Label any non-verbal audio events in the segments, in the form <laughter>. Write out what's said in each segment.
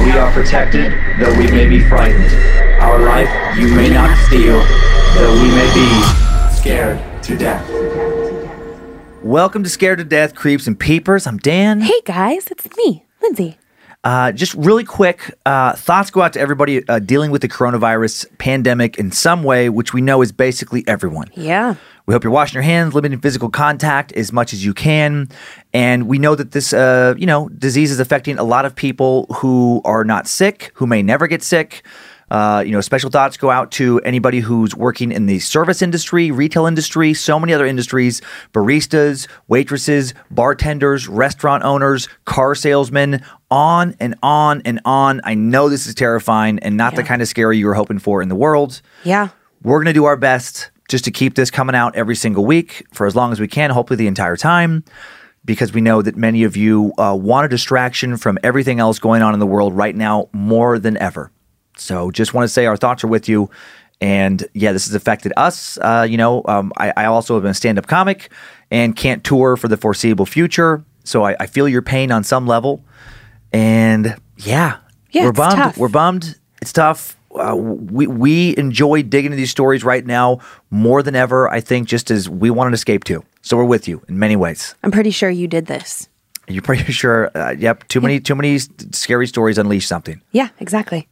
We are protected, though we may be frightened. Our life you may not steal, though we may be scared to death. Welcome to Scared to Death, Creeps and Peepers. I'm Dan. Hey guys, it's me, Lindsay. Uh, just really quick, uh, thoughts go out to everybody uh, dealing with the coronavirus pandemic in some way, which we know is basically everyone. Yeah. We hope you're washing your hands, limiting physical contact as much as you can. And we know that this, uh, you know, disease is affecting a lot of people who are not sick, who may never get sick. Uh, you know, special thoughts go out to anybody who's working in the service industry, retail industry, so many other industries, baristas, waitresses, bartenders, restaurant owners, car salesmen, on and on and on. I know this is terrifying and not the kind of scary you were hoping for in the world. Yeah. We're going to do our best just to keep this coming out every single week for as long as we can, hopefully the entire time, because we know that many of you uh, want a distraction from everything else going on in the world right now more than ever. So just want to say our thoughts are with you. And yeah, this has affected us. Uh, you know, um, I, I also have been a stand up comic and can't tour for the foreseeable future. So I, I feel your pain on some level. And yeah, Yeah, we're bummed. tough. We're bummed. It's tough. Uh, we we enjoy digging into these stories right now more than ever. I think just as we want an escape too. So we're with you in many ways. I'm pretty sure you did this. You're pretty <laughs> sure. Uh, yep. Too many too many scary stories unleash something. Yeah, exactly.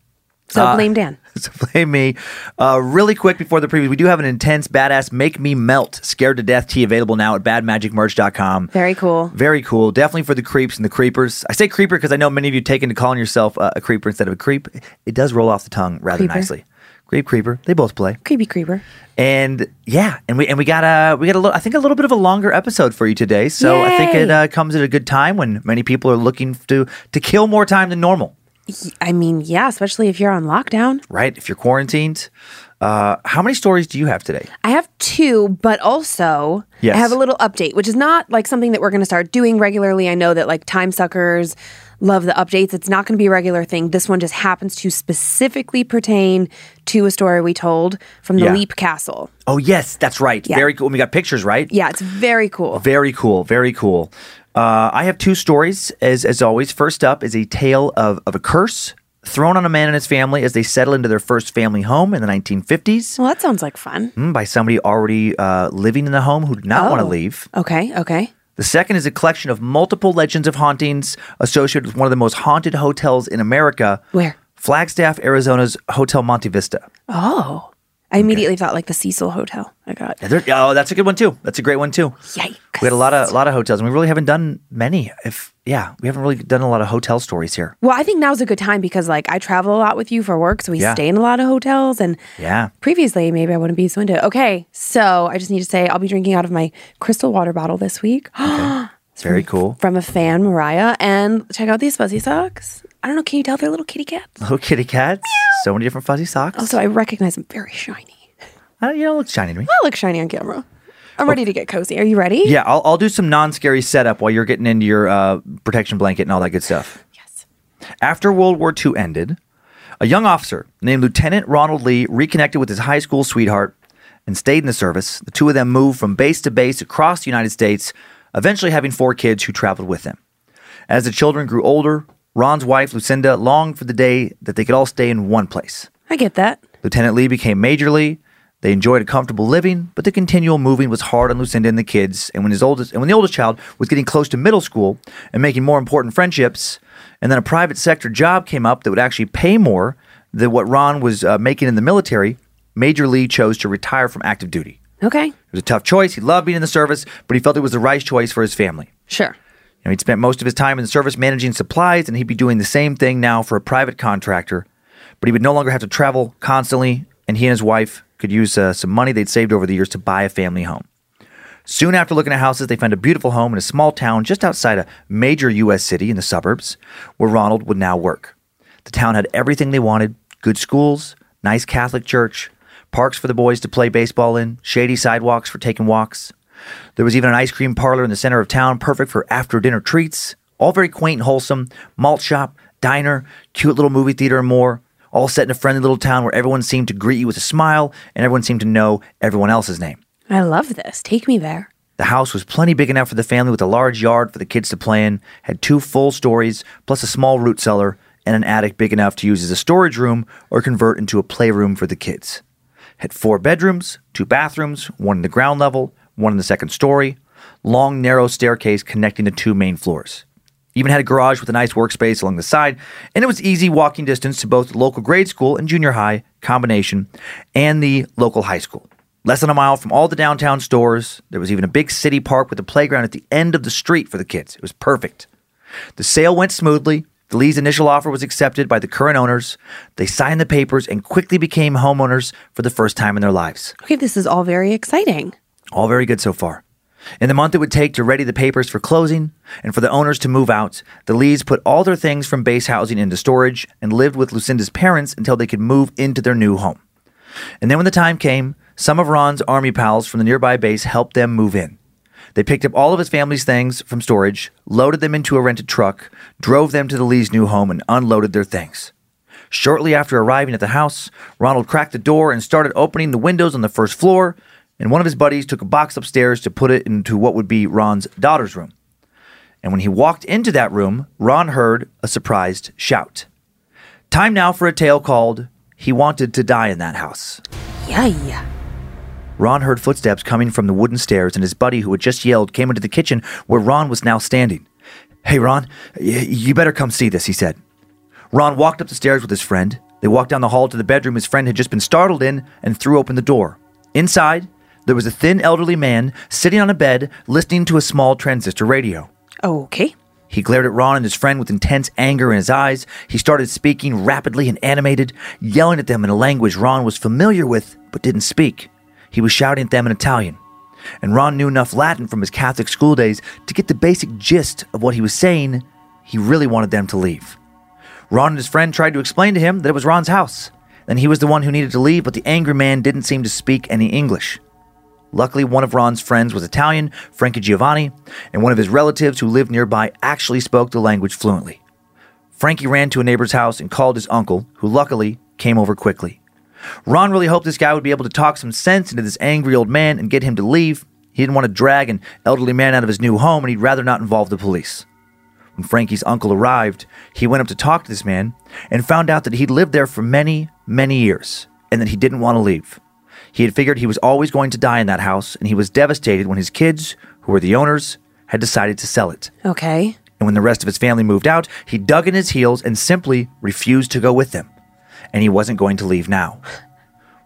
So Uh, blame Dan. <laughs> So blame me. Uh, really quick before the preview, we do have an intense, badass, make me melt, scared to death tea available now at badmagicmerch.com. Very cool. Very cool. Definitely for the creeps and the creepers. I say creeper because I know many of you taken to calling yourself uh, a creeper instead of a creep. It does roll off the tongue rather Creeper. nicely. Creep, creeper. They both play. Creepy creeper. And yeah, and we and we got a we got a little I think a little bit of a longer episode for you today. So I think it uh, comes at a good time when many people are looking to to kill more time than normal. I mean, yeah, especially if you're on lockdown. Right? If you're quarantined. Uh, how many stories do you have today? I have two, but also Yes. I have a little update, which is not like something that we're going to start doing regularly. I know that like time suckers love the updates. It's not going to be a regular thing. This one just happens to specifically pertain to a story we told from the Yeah. Leap Castle. Oh yes, that's right. Yeah. Very cool. And we got pictures, right? Yeah, it's very cool. Very cool. Very cool. Uh, I have two stories, as as always. First up is a tale of, of a curse thrown on a man and his family as they settle into their first family home in the 1950s Well, that sounds like fun. mm, by somebody already uh, living in the home who did not want to Oh. leave. Okay, okay. The second is a collection of multiple legends of hauntings associated with one of the most haunted hotels in America. Where? Flagstaff, Arizona's Hotel Monte Vista. Oh. I immediately thought like the Cecil Hotel. I got Yeah, there- oh, that's a good one too. That's a great one too. yikes. We had a lot of a lot of hotels, and we really haven't done many. If yeah, we haven't really done a lot of hotel stories here. Well, I think now's a good time because like I travel a lot with you for work, so we Yeah. stay in a lot of hotels and Yeah. previously maybe I wouldn't be so into it. Okay, so I just need to say I'll be drinking out of my crystal water bottle this week it's <gasps> Very cool. from a fan, Mariah, and check out these fuzzy socks. I don't know, can you tell they're little kitty cats? Little kitty cats. So many different fuzzy socks. Also, I recognize them very shiny. Uh, you know, it looks shiny to me. I look shiny on camera. I'm ready to get cozy. Are you ready? Yeah, I'll, I'll do some non scary setup while you're getting into your uh, protection blanket and all that good stuff. Yes. After World War II ended, a young officer named Lieutenant Ronald Lee reconnected with his high school sweetheart and stayed in the service. The two of them moved from base to base across the United States, eventually having four kids who traveled with them. As the children grew older, Ron's wife, Lucinda, longed for the day that they could all stay in one place. I get that. Lieutenant Lee became Major Lee. They enjoyed a comfortable living, but the continual moving was hard on Lucinda and the kids. And when his oldest and when the oldest child was getting close to middle school and making more important friendships, and then a private sector job came up that would actually pay more than what Ron was uh, making in the military, Major Lee chose to retire from active duty. Okay. It was a tough choice. He loved being in the service, but he felt it was the right choice for his family. Sure. You know, he'd spent most of his time in the service managing supplies, and he'd be doing the same thing now for a private contractor. But he would no longer have to travel constantly, and he and his wife could use uh, some money they'd saved over the years to buy a family home. Soon after looking at houses, they found a beautiful home in a small town just outside a major U.S. city in the suburbs, where Ronald would now work. The town had everything they wanted good schools, nice Catholic church, parks for the boys to play baseball in, shady sidewalks for taking walks. There was even an ice cream parlor in the center of town, perfect for after dinner treats. All very quaint and wholesome. Malt shop, diner, cute little movie theater, and more. All set in a friendly little town where everyone seemed to greet you with a smile and everyone seemed to know everyone else's name. I love this. Take me there. The house was plenty big enough for the family with a large yard for the kids to play in, had two full stories, plus a small root cellar, and an attic big enough to use as a storage room or convert into a playroom for the kids. Had four bedrooms, two bathrooms, one in the ground level, one in the second story, long, narrow staircase connecting the two main floors. Even had a garage with a nice workspace along the side, and it was easy walking distance to both the local grade school and junior high combination and the local high school. Less than a mile from all the downtown stores, there was even a big city park with a playground at the end of the street for the kids. It was perfect. The sale went smoothly. The Lee's initial offer was accepted by the current owners. They signed the papers and quickly became homeowners for the first time in their lives. Okay, this is all very exciting. All very good so far. In the month it would take to ready the papers for closing and for the owners to move out, the Lees put all their things from base housing into storage and lived with Lucinda's parents until they could move into their new home. And then when the time came, some of Ron's army pals from the nearby base helped them move in. They picked up all of his family's things from storage, loaded them into a rented truck, drove them to the Lee's new home, and unloaded their things. Shortly after arriving at the house, Ronald cracked the door and started opening the windows on the first floor, and one of his buddies took a box upstairs to put it into what would be Ron's daughter's room. And when he walked into that room, Ron heard a surprised shout. Time now for a tale called He Wanted to Die in That House. Yeah. Yeah. Ron heard footsteps coming from the wooden stairs, and his buddy, who had just yelled, came into the kitchen where Ron was now standing. Hey, Ron, you better come see this, he said. Ron walked up the stairs with his friend. They walked down the hall to the bedroom his friend had just been startled in and threw open the door. Inside, there was a thin elderly man sitting on a bed listening to a small transistor radio. Okay. He glared at Ron and his friend with intense anger in his eyes. He started speaking rapidly and animated, yelling at them in a language Ron was familiar with but didn't speak. He was shouting at them in Italian. And Ron knew enough Latin from his Catholic school days to get the basic gist of what he was saying. He really wanted them to leave. Ron and his friend tried to explain to him that it was Ron's house, and he was the one who needed to leave, but the angry man didn't seem to speak any English. Luckily, one of Ron's friends was Italian, Frankie Giovanni, and one of his relatives who lived nearby actually spoke the language fluently. Frankie ran to a neighbor's house and called his uncle, who luckily came over quickly. Ron really hoped this guy would be able to talk some sense into this angry old man and get him to leave. He didn't want to drag an elderly man out of his new home, and he'd rather not involve the police. When Frankie's uncle arrived, he went up to talk to this man and found out that he'd lived there for many, many years and that he didn't want to leave. He had figured he was always going to die in that house, and he was devastated when his kids, who were the owners, had decided to sell it. Okay. And when the rest of his family moved out, he dug in his heels and simply refused to go with them. And he wasn't going to leave now.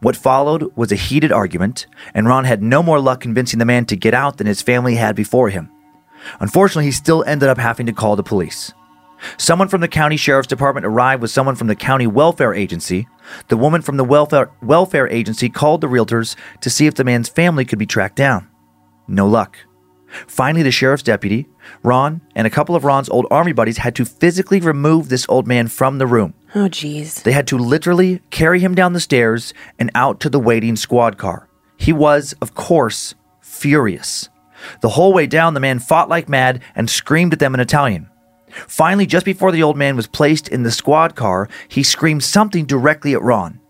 What followed was a heated argument, and Ron had no more luck convincing the man to get out than his family had before him. Unfortunately, he still ended up having to call the police. Someone from the county sheriff's department arrived with someone from the county welfare agency. The woman from the welfare, welfare agency called the realtors to see if the man's family could be tracked down. No luck. Finally, the sheriff's deputy, Ron, and a couple of Ron's old army buddies had to physically remove this old man from the room. Oh, geez. They had to literally carry him down the stairs and out to the waiting squad car. He was, of course, furious. The whole way down, the man fought like mad and screamed at them in Italian. Finally, just before the old man was placed in the squad car, he screamed something directly at Ron.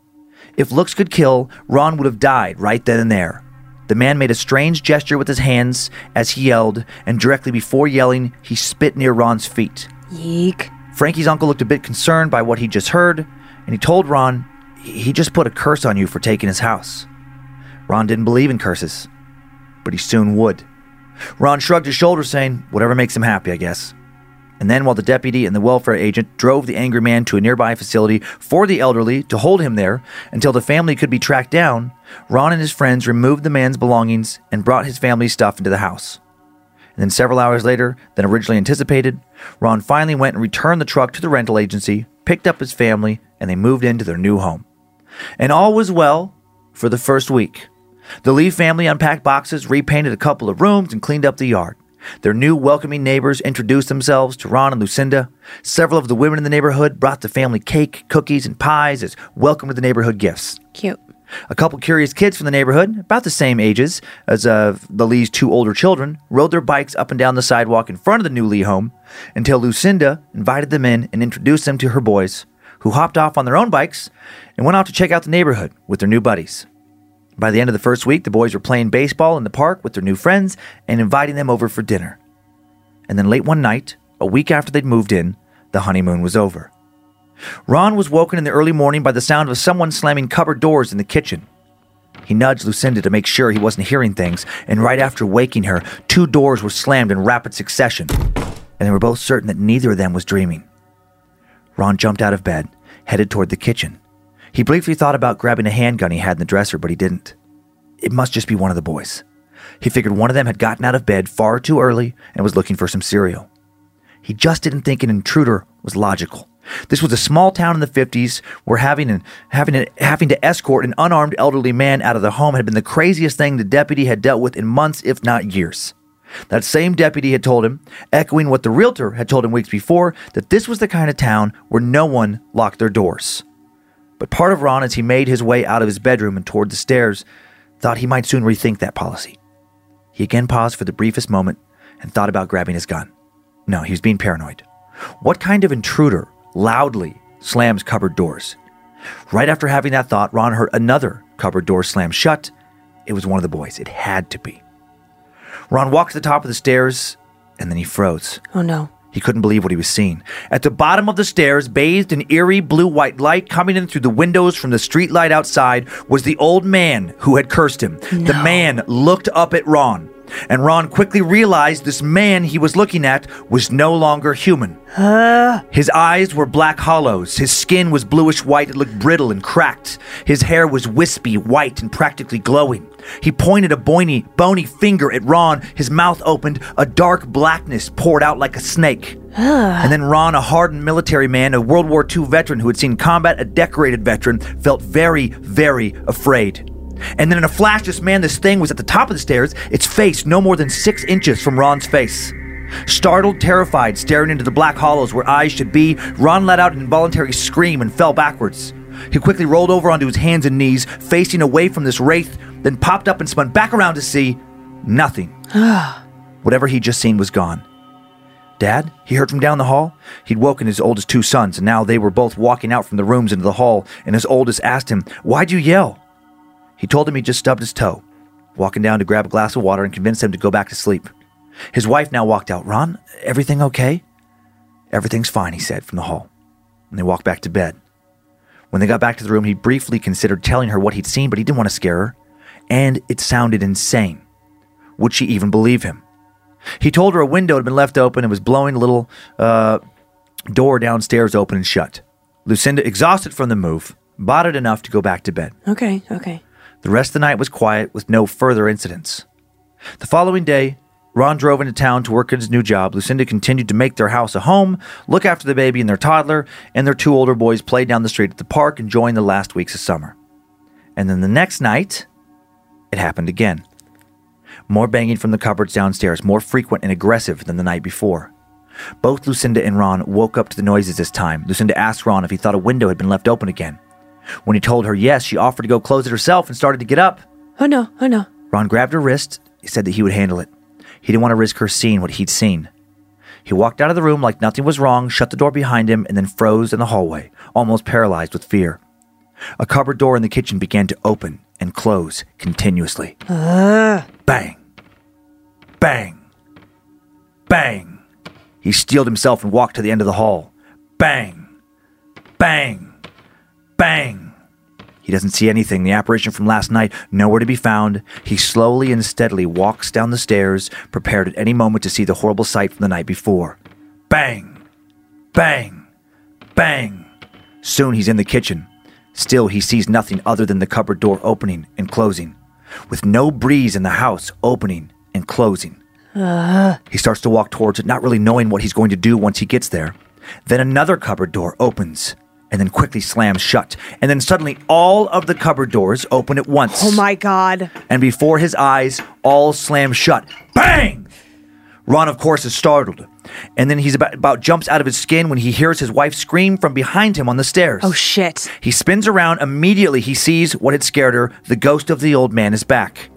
If looks could kill, Ron would have died right then and there. The man made a strange gesture with his hands as he yelled, and directly before yelling, he spit near Ron's feet. Yeek. Frankie's uncle looked a bit concerned by what he just heard, and he told Ron he just put a curse on you for taking his house. Ron didn't believe in curses, but he soon would. Ron shrugged his shoulders, saying, Whatever makes him happy, I guess. And then, while the deputy and the welfare agent drove the angry man to a nearby facility for the elderly to hold him there until the family could be tracked down, Ron and his friends removed the man's belongings and brought his family's stuff into the house. And then, several hours later than originally anticipated, Ron finally went and returned the truck to the rental agency, picked up his family, and they moved into their new home. And all was well for the first week. The Lee family unpacked boxes, repainted a couple of rooms, and cleaned up the yard. Their new welcoming neighbors introduced themselves to Ron and Lucinda. Several of the women in the neighborhood brought the family cake, cookies, and pies as welcome to the neighborhood gifts. Cute. A couple curious kids from the neighborhood, about the same ages as uh, the Lee's two older children, rode their bikes up and down the sidewalk in front of the new Lee home until Lucinda invited them in and introduced them to her boys, who hopped off on their own bikes and went out to check out the neighborhood with their new buddies. By the end of the first week, the boys were playing baseball in the park with their new friends and inviting them over for dinner. And then late one night, a week after they'd moved in, the honeymoon was over. Ron was woken in the early morning by the sound of someone slamming cupboard doors in the kitchen. He nudged Lucinda to make sure he wasn't hearing things, and right after waking her, two doors were slammed in rapid succession, and they were both certain that neither of them was dreaming. Ron jumped out of bed, headed toward the kitchen. He briefly thought about grabbing a handgun he had in the dresser, but he didn't. It must just be one of the boys. He figured one of them had gotten out of bed far too early and was looking for some cereal. He just didn't think an intruder was logical. This was a small town in the 50s where having, an, having, having to escort an unarmed elderly man out of the home had been the craziest thing the deputy had dealt with in months, if not years. That same deputy had told him, echoing what the realtor had told him weeks before, that this was the kind of town where no one locked their doors. But part of Ron, as he made his way out of his bedroom and toward the stairs, thought he might soon rethink that policy. He again paused for the briefest moment and thought about grabbing his gun. No, he was being paranoid. What kind of intruder loudly slams cupboard doors? Right after having that thought, Ron heard another cupboard door slam shut. It was one of the boys. It had to be. Ron walked to the top of the stairs and then he froze. Oh no. He couldn't believe what he was seeing. At the bottom of the stairs, bathed in eerie blue white light coming in through the windows from the street light outside, was the old man who had cursed him. The man looked up at Ron, and Ron quickly realized this man he was looking at was no longer human. His eyes were black hollows. His skin was bluish white. It looked brittle and cracked. His hair was wispy, white, and practically glowing. He pointed a bony, bony finger at Ron. His mouth opened. A dark blackness poured out like a snake. and then Ron, a hardened military man, a World War II veteran who had seen combat, a decorated veteran, felt very, very afraid. And then in a flash, this man, this thing, was at the top of the stairs, its face no more than six inches from Ron's face. Startled, terrified, staring into the black hollows where eyes should be, Ron let out an involuntary scream and fell backwards. He quickly rolled over onto his hands and knees, facing away from this wraith, then popped up and spun back around to see nothing. <sighs> Whatever he'd just seen was gone. Dad? He heard from down the hall. He'd woken his oldest two sons, and now they were both walking out from the rooms into the hall, and his oldest asked him, Why'd you yell? He told him he just stubbed his toe, walking down to grab a glass of water and convince him to go back to sleep. His wife now walked out. Ron, everything okay? Everything's fine, he said from the hall. And they walked back to bed. When they got back to the room, he briefly considered telling her what he'd seen, but he didn't want to scare her. And it sounded insane. Would she even believe him? He told her a window had been left open and was blowing a little uh, door downstairs open and shut. Lucinda, exhausted from the move, bought it enough to go back to bed. Okay, okay. The rest of the night was quiet with no further incidents. The following day, Ron drove into town to work at his new job. Lucinda continued to make their house a home, look after the baby and their toddler, and their two older boys played down the street at the park, enjoying the last weeks of summer. And then the next night, it happened again. More banging from the cupboards downstairs, more frequent and aggressive than the night before. Both Lucinda and Ron woke up to the noises this time. Lucinda asked Ron if he thought a window had been left open again. When he told her yes, she offered to go close it herself and started to get up. Oh no, oh no. Ron grabbed her wrist He said that he would handle it. He didn't want to risk her seeing what he'd seen. He walked out of the room like nothing was wrong, shut the door behind him, and then froze in the hallway, almost paralyzed with fear. A cupboard door in the kitchen began to open and close continuously. Ah. Bang! Bang! Bang! He steeled himself and walked to the end of the hall. Bang! Bang! Bang! He doesn't see anything. The apparition from last night, nowhere to be found. He slowly and steadily walks down the stairs, prepared at any moment to see the horrible sight from the night before. Bang! Bang! Bang! Soon he's in the kitchen. Still, he sees nothing other than the cupboard door opening and closing, with no breeze in the house opening and closing. Uh-huh. He starts to walk towards it, not really knowing what he's going to do once he gets there. Then another cupboard door opens and then quickly slams shut. And then suddenly all of the cupboard doors open at once. Oh my God. And before his eyes, all slam shut. Bang! Ron, of course, is startled. And then he's about, about jumps out of his skin when he hears his wife scream from behind him on the stairs. Oh shit. He spins around. Immediately, he sees what had scared her. The ghost of the old man is back.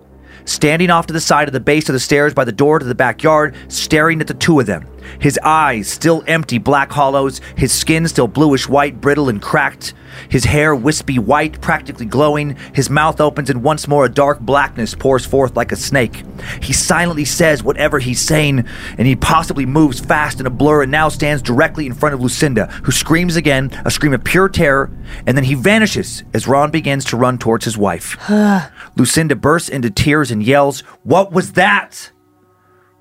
Standing off to the side of the base of the stairs by the door to the backyard, staring at the two of them. His eyes still empty, black hollows, his skin still bluish white, brittle and cracked, his hair wispy white, practically glowing. His mouth opens and once more a dark blackness pours forth like a snake. He silently says whatever he's saying, and he possibly moves fast in a blur and now stands directly in front of Lucinda, who screams again, a scream of pure terror, and then he vanishes as Ron begins to run towards his wife. <sighs> Lucinda bursts into tears and yells, What was that?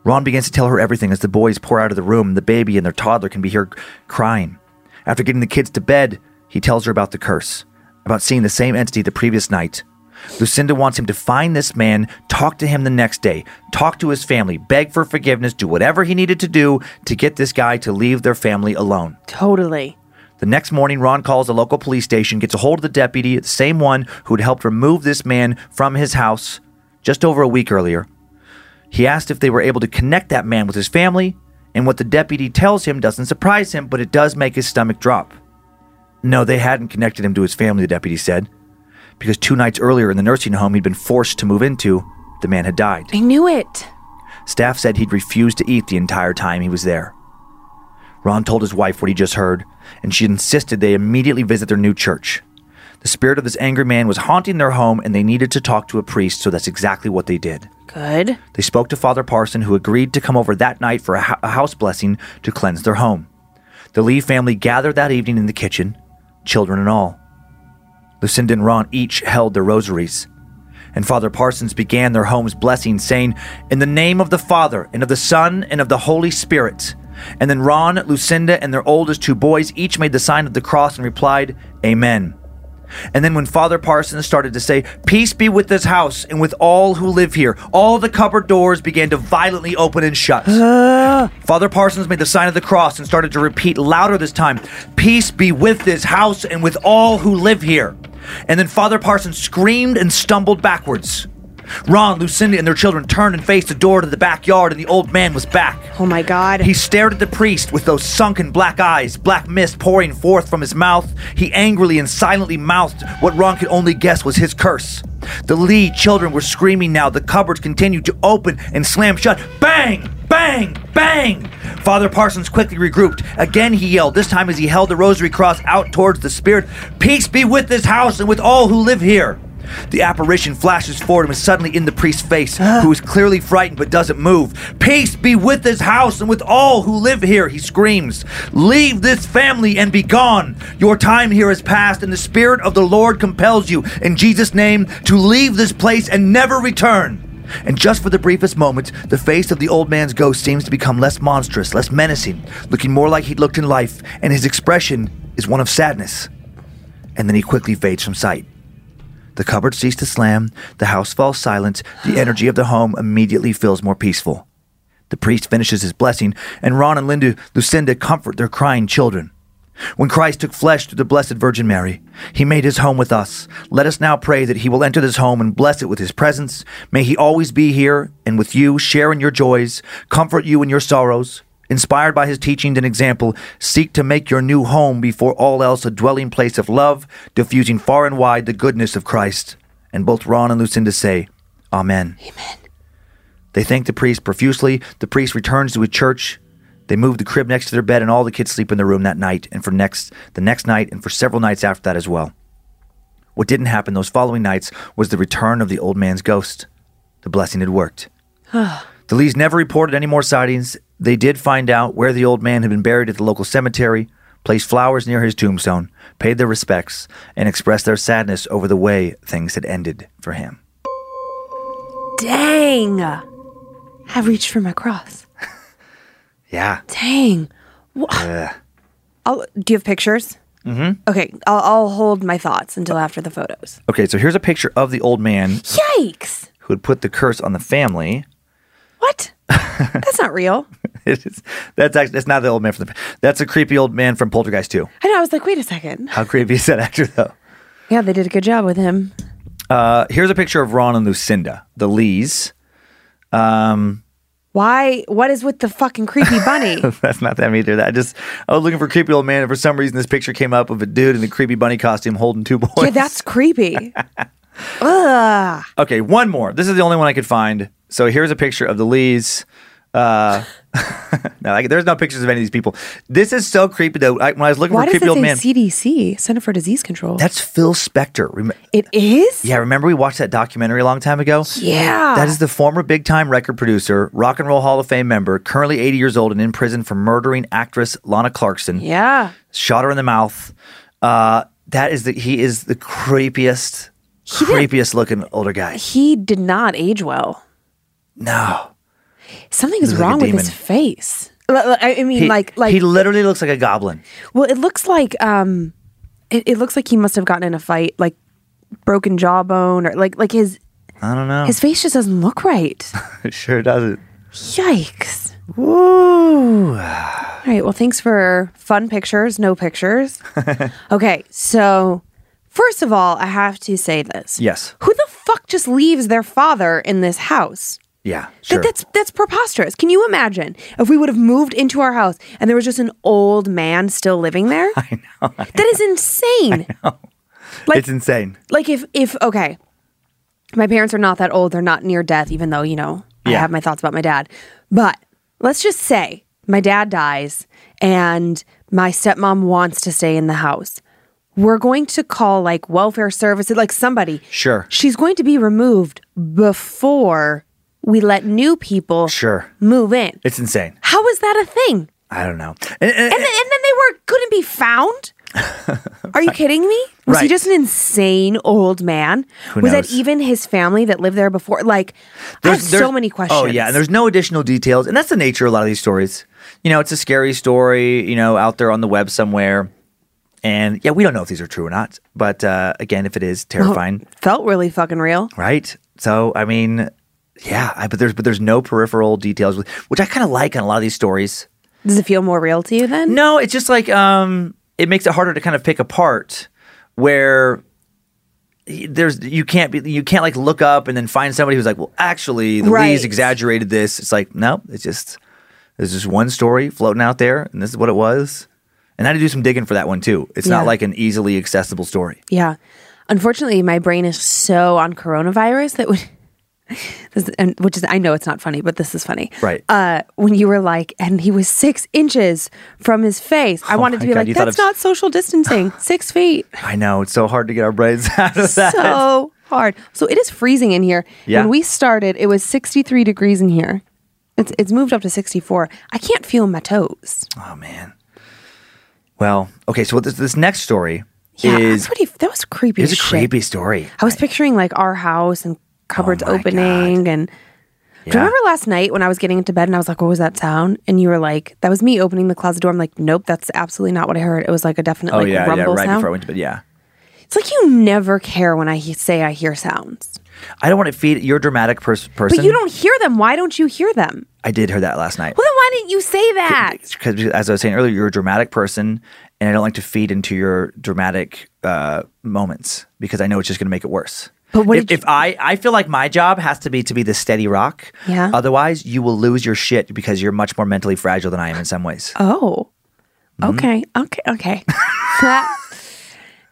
Ron begins to tell her everything as the boys pour out of the room. The baby and their toddler can be heard crying. After getting the kids to bed, he tells her about the curse, about seeing the same entity the previous night. Lucinda wants him to find this man, talk to him the next day, talk to his family, beg for forgiveness, do whatever he needed to do to get this guy to leave their family alone. Totally. The next morning, Ron calls the local police station, gets a hold of the deputy, the same one who had helped remove this man from his house just over a week earlier. He asked if they were able to connect that man with his family, and what the deputy tells him doesn't surprise him, but it does make his stomach drop. No, they hadn't connected him to his family, the deputy said, because two nights earlier in the nursing home he'd been forced to move into, the man had died. I knew it. Staff said he'd refused to eat the entire time he was there. Ron told his wife what he just heard, and she insisted they immediately visit their new church. The spirit of this angry man was haunting their home, and they needed to talk to a priest, so that's exactly what they did. Good. They spoke to Father Parsons, who agreed to come over that night for a, a house blessing to cleanse their home. The Lee family gathered that evening in the kitchen, children and all. Lucinda and Ron each held their rosaries. And Father Parsons began their home's blessing, saying, In the name of the Father, and of the Son, and of the Holy Spirit. And then Ron, Lucinda, and their oldest two boys each made the sign of the cross and replied, Amen. And then when Father Parsons started to say, Peace be with this house and with all who live here, all the cupboard doors began to violently open and shut. <gasps> Ah. Father Parsons made the sign of the cross and started to repeat louder this time, Peace be with this house and with all who live here. And then Father Parsons screamed and stumbled backwards. Ron, Lucinda, and their children turned and faced the door to the backyard, and the old man was back. Oh my God. He stared at the priest with those sunken black eyes, black mist pouring forth from his mouth. He angrily and silently mouthed what Ron could only guess was his curse. The Lee children were screaming now. The cupboards continued to open and slam shut. Bang! Bang! Bang! Father Parsons quickly regrouped. Again he yelled, this time as he held the rosary cross out towards the spirit Peace be with this house and with all who live here. The apparition flashes forward and is suddenly in the priest's face, <gasps> who is clearly frightened but doesn't move. Peace be with this house and with all who live here, he screams. Leave this family and be gone. Your time here is past, and the Spirit of the Lord compels you, in Jesus' name, to leave this place and never return. And just for the briefest moment, the face of the old man's ghost seems to become less monstrous, less menacing, looking more like he'd looked in life, and his expression is one of sadness. And then he quickly fades from sight. The cupboard ceased to slam, the house falls silent, the <gasps> energy of the home immediately feels more peaceful. The priest finishes his blessing, and Ron and Linda Lucinda comfort their crying children. When Christ took flesh through the Blessed Virgin Mary, he made his home with us. Let us now pray that he will enter this home and bless it with his presence. May he always be here and with you, share in your joys, comfort you in your sorrows. Inspired by his teachings and example, seek to make your new home before all else a dwelling place of love, diffusing far and wide the goodness of Christ. And both Ron and Lucinda say, Amen. Amen. They thank the priest profusely. The priest returns to his church. They move the crib next to their bed, and all the kids sleep in the room that night, and for next the next night, and for several nights after that as well. What didn't happen those following nights was the return of the old man's ghost. The blessing had worked. <sighs> the Lees never reported any more sightings. They did find out where the old man had been buried at the local cemetery, placed flowers near his tombstone, paid their respects, and expressed their sadness over the way things had ended for him. Dang. I've reached for my cross. <laughs> Yeah. Dang. Wha- I'll, do you have pictures? Mm-hmm. Okay, I'll, I'll hold my thoughts until after the photos. Okay, so here's a picture of the old man Yikes! who had put the curse on the family. What? <laughs> That's not real. <laughs> It is, that's actually that's not the old man from the. That's a creepy old man from Poltergeist too. I know. I was like, wait a second. How creepy is that actor though? Yeah, they did a good job with him. Uh, here's a picture of Ron and Lucinda, the Lees. Um, Why? What is with the fucking creepy bunny? <laughs> That's not them either. That I just I was looking for creepy old man, and for some reason this picture came up of a dude in a creepy bunny costume holding two boys. yeah, that's creepy. <laughs> Ugh. okay. One more. This is the only one I could find. So here's a picture of the Lees. Uh, <laughs> no, like, there's no pictures of any of these people. This is so creepy though. I, when I was looking Why for does creepy old man, CDC, Center for Disease Control? that's Phil Spector. Rem- it is. yeah, remember we watched that documentary a long time ago? Yeah. That is the former big time record producer, Rock and Roll Hall of Fame member, currently 80 years old and in prison for murdering actress Lana Clarkson. Yeah. Shot her in the mouth. Uh, that is the he is the creepiest, creepiest looking older guy. He did not age well. No, Something is Looks like wrong with his face. I mean, he, like, like, he literally looks like a goblin. well, it looks like, um, it, it looks like he must have gotten in a fight, like broken jawbone, or like, like his I don't know. his face just doesn't look right. <laughs> it sure doesn't. Yikes! Woo! All right. Well, thanks for fun pictures. No pictures. <laughs> okay. So, first of all, I have to say this. Yes. Who the fuck just leaves their father in this house? Yeah. That- that's that's preposterous. Can you imagine if we would have moved into our house and there was just an old man still living there? <laughs> I know. that is insane. like- it's insane. Like if if okay, my parents are not that old. They're not near death, even though you know I have my thoughts about my dad. But let's just say my dad dies and my stepmom wants to stay in the house. We're going to call like welfare services, like somebody. Sure. She's going to be removed before we let new people Sure. move in. It's insane. How is that a thing? I don't know. And- and- And then, and then they were couldn't be found. <laughs> Are you kidding me? Was he just an insane old man? Who was that even his family that lived there before? Like, I have so many questions. Oh yeah, and there's no additional details, and that's the nature of a lot of these stories. You know, it's a scary story, you know, out there on the web somewhere, and yeah, we don't know if these are true or not. But uh, again, if it is, terrifying, felt really fucking real. right? So I mean, yeah, I, but there's but there's no peripheral details, which I kind of like on a lot of these stories. Does it feel more real to you then? No, it's just like um, it makes it harder to kind of pick apart where there's you can't be you can't like look up and then find somebody who's like, well, actually, the Right. Lees exaggerated this. It's like no, it's just there's just one story floating out there, and this is what it was. And I had to do some digging for that one too. It's Yeah. not like an easily accessible story. Yeah. Unfortunately, my brain is so on coronavirus that <laughs> when, <laughs> this, and which is I know it's not funny, but this is funny. Right. Uh, when you were like, and he was six inches from his face, I wanted to Oh be God, like, that's not social distancing. <sighs> six feet. I know it's so hard to get our brains <laughs> out of that. so hard. So it is freezing in here. Yeah. When we started, it was 63 degrees in here. It's it's moved up to 64. I can't feel my toes. oh man. Well, okay, so this, this next story Yeah, is. That was creepy. it's a shit. creepy story. I was picturing like our house and cupboards Oh opening and. Do you remember last night when I was getting into bed and I was like, "What was that sound?" And you were like, "That was me opening the closet door." I'm like, "Nope, that's absolutely not what I heard. It was like a definite Oh like yeah, yeah, rumble right sound." before I went to bed. Yeah. It's like you never care when I he- say I hear sounds, I don't want to feed you're a dramatic pers- person. but you don't hear them. Why don't you hear them? I did hear that last night. Well, then why didn't you say that? Because as I was saying earlier, you're a dramatic person, and I don't like to feed into your dramatic uh, moments because I know it's just going to make it worse. But what if, you- if I I feel like my job has to be to be the steady rock. Yeah. Otherwise, you will lose your shit because you're much more mentally fragile than I am in some ways. Oh, Mm-hmm. okay, okay, okay. <laughs> that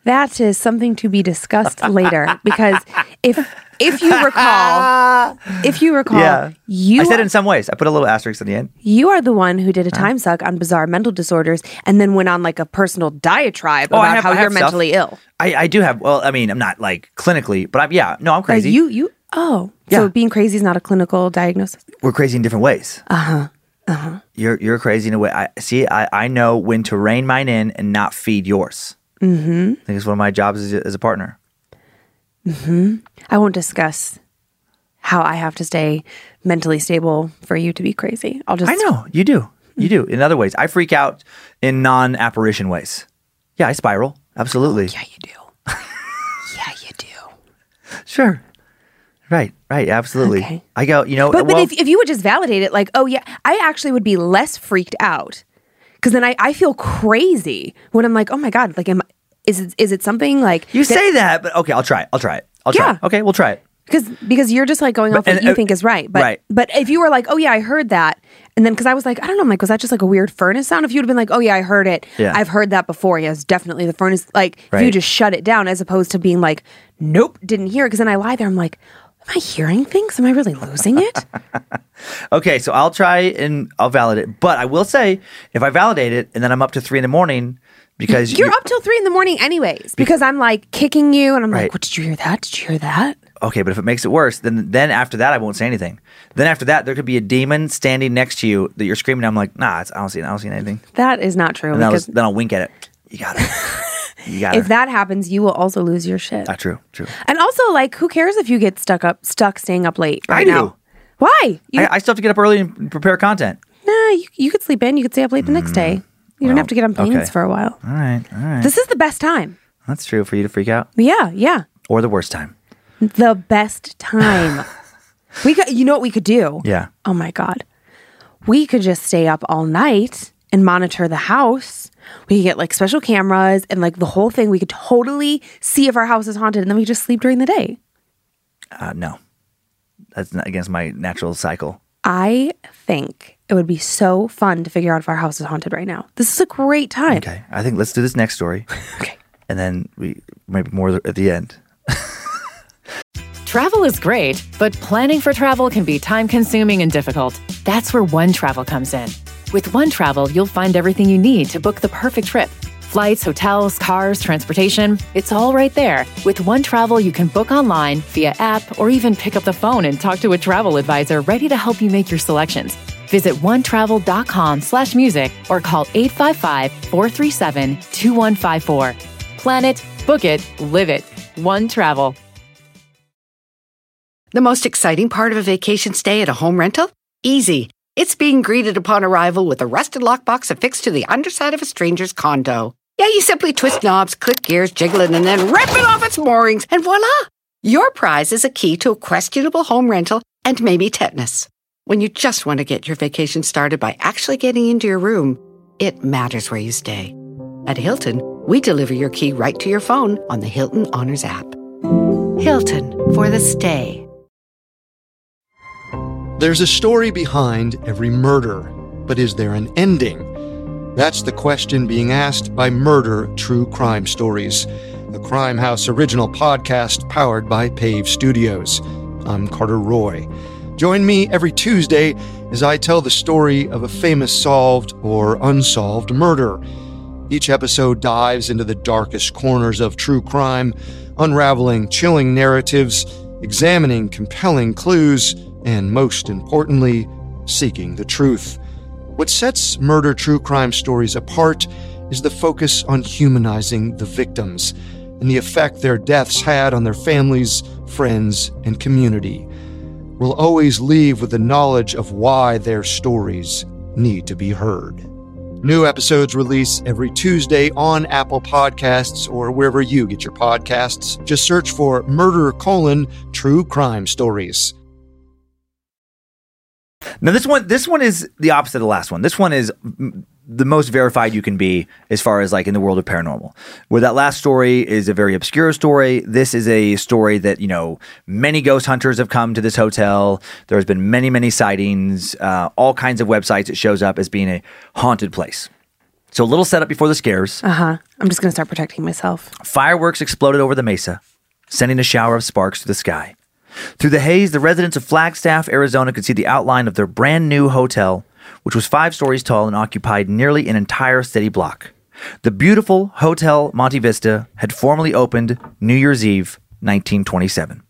that is something to be discussed later because if if you recall, <laughs> if you recall, yeah. you I said in some ways. I put a little asterisk at the end. you are the one who did a time suck on bizarre mental disorders and then went on like a personal diatribe Oh, about have- how you're stuff. mentally ill. I, I do have. Well, I mean, I'm not like clinically, but I'm yeah. No, I'm crazy. you you oh Yeah. so being crazy is not a clinical diagnosis. We're crazy in different ways. Uh huh. Uh-huh. Uh huh. You're you're crazy in a way. I see. I, I know when to rein mine in and not feed yours. Mm-hmm. I think it's one of my jobs as a, as a partner. Mm-hmm. I won't discuss how I have to stay mentally stable for you to be crazy. I'll just I know you do. You do in other ways. I freak out in non-apparition ways. Yeah, I spiral. Absolutely. Yeah, you do. <laughs> yeah, you do. Sure. Right. Right. Absolutely. Okay. I go. You know. But, but if, if you would just validate it, like, oh, yeah, I actually would be less freaked out because then I, I feel crazy when I'm like, oh my God, like, am, is, it, is it something like you say that, but okay, I'll try it. I'll try it. I'll try Yeah. it. Okay, we'll try it. because because you're just like going off what and, you uh, think is right. But right. but if you were like, oh yeah, I heard that, and then because I was like, I don't know, I'm like, was that just like a weird furnace sound? If you'd have been like, oh yeah, I heard it, Yeah. I've heard that before. Yes, definitely the furnace. Like if you just shut it down, as opposed to being like, nope, didn't hear it. Because then I lie there, I'm like, am I hearing things? Am I really losing it? <laughs> Okay, so I'll try and I'll validate. But I will say, if I validate it and then I'm up to three in the morning because You're you- up till three in the morning, anyways, because I'm like kicking you, and I'm Right. like, what did you hear that? Did you hear that? Okay, but if it makes it worse, then then after that I won't say anything. Then after that, there could be a demon standing next to you that you're screaming. I'm like, nah, it's, I don't see, I don't see anything. That is not true. And then I'll, then I'll wink at it. You got it. <laughs> You got it if that happens, you will also lose your shit. Ah, true, true. And also, like, who cares if you get stuck up, stuck staying up late right I do. now? Why? You, I, I still have to get up early and prepare content. nah, you, you could sleep in. You could stay up late the next day. You don't have to get on planes okay. for a while. All right, all right. This is the best time. That's true for you to freak out, Yeah, yeah. or the worst time. The best time. <laughs> we could, you know what we could do? Yeah. Oh my God. We could just stay up all night and monitor the house. We could get like special cameras and like the whole thing. We could totally see if our house is haunted and then we just sleep during the day. Uh, no, that's not against my natural cycle. I think it would be so fun to figure out if our house is haunted right now. This is a great time. Okay, I think let's do this next story, <laughs> Okay. and then we maybe more at the end. <laughs> Travel is great, but planning for travel can be time consuming and difficult. That's where One Travel comes in. With One Travel, you'll find everything you need to book the perfect trip. Flights, hotels, cars, transportation, it's all right there. With One Travel, you can book online, via app, or even pick up the phone and talk to a travel advisor ready to help you make your selections. Visit onetravel.com slash music or call 855-437-2154. Plan it, book it, live it. One Travel. The most exciting part of a vacation stay at a home rental? Easy. It's being greeted upon arrival with a rusted lockbox affixed to the underside of a stranger's condo. Yeah, you simply twist knobs, click gears, jiggle it, and then rip it off its moorings, and voila! Your prize is a key to a questionable home rental and maybe tetanus. When you just want to get your vacation started by actually getting into your room, it matters where you stay. At Hilton, we deliver your key right to your phone on the Hilton Honors app. Hilton for the stay. There's a story behind every murder, but is there an ending? That's the question being asked by Murder True Crime Stories, a Crime House original podcast powered by Pave Studios. I'm Carter Roy. Join me every Tuesday as I tell the story of a famous solved or unsolved murder. Each episode dives into the darkest corners of true crime, unraveling chilling narratives, examining compelling clues, and most importantly, seeking the truth. What sets murder true crime stories apart is the focus on humanizing the victims and the effect their deaths had on their families, friends, and community. We'll always leave with the knowledge of why their stories need to be heard. New episodes release every Tuesday on Apple Podcasts or wherever you get your podcasts. Just search for Murder colon True Crime Stories. Now this one, this one is the opposite of the last one. This one is mm, the most verified you can be as far as like in the world of paranormal. Where that last story is a very obscure story. This is a story that you know many ghost hunters have come to this hotel. There's been many, many sightings. Uh, all kinds of websites. It shows up as being a haunted place. So a little setup before the scares. Uh huh. I'm just gonna start protecting myself. Fireworks exploded over the mesa, sending a shower of sparks to the sky. Through the haze, the residents of Flagstaff, Arizona could see the outline of their brand new hotel, which was five stories tall and occupied nearly an entire city block. The beautiful Hotel Monte Vista had formally opened New Year's Eve, 1927.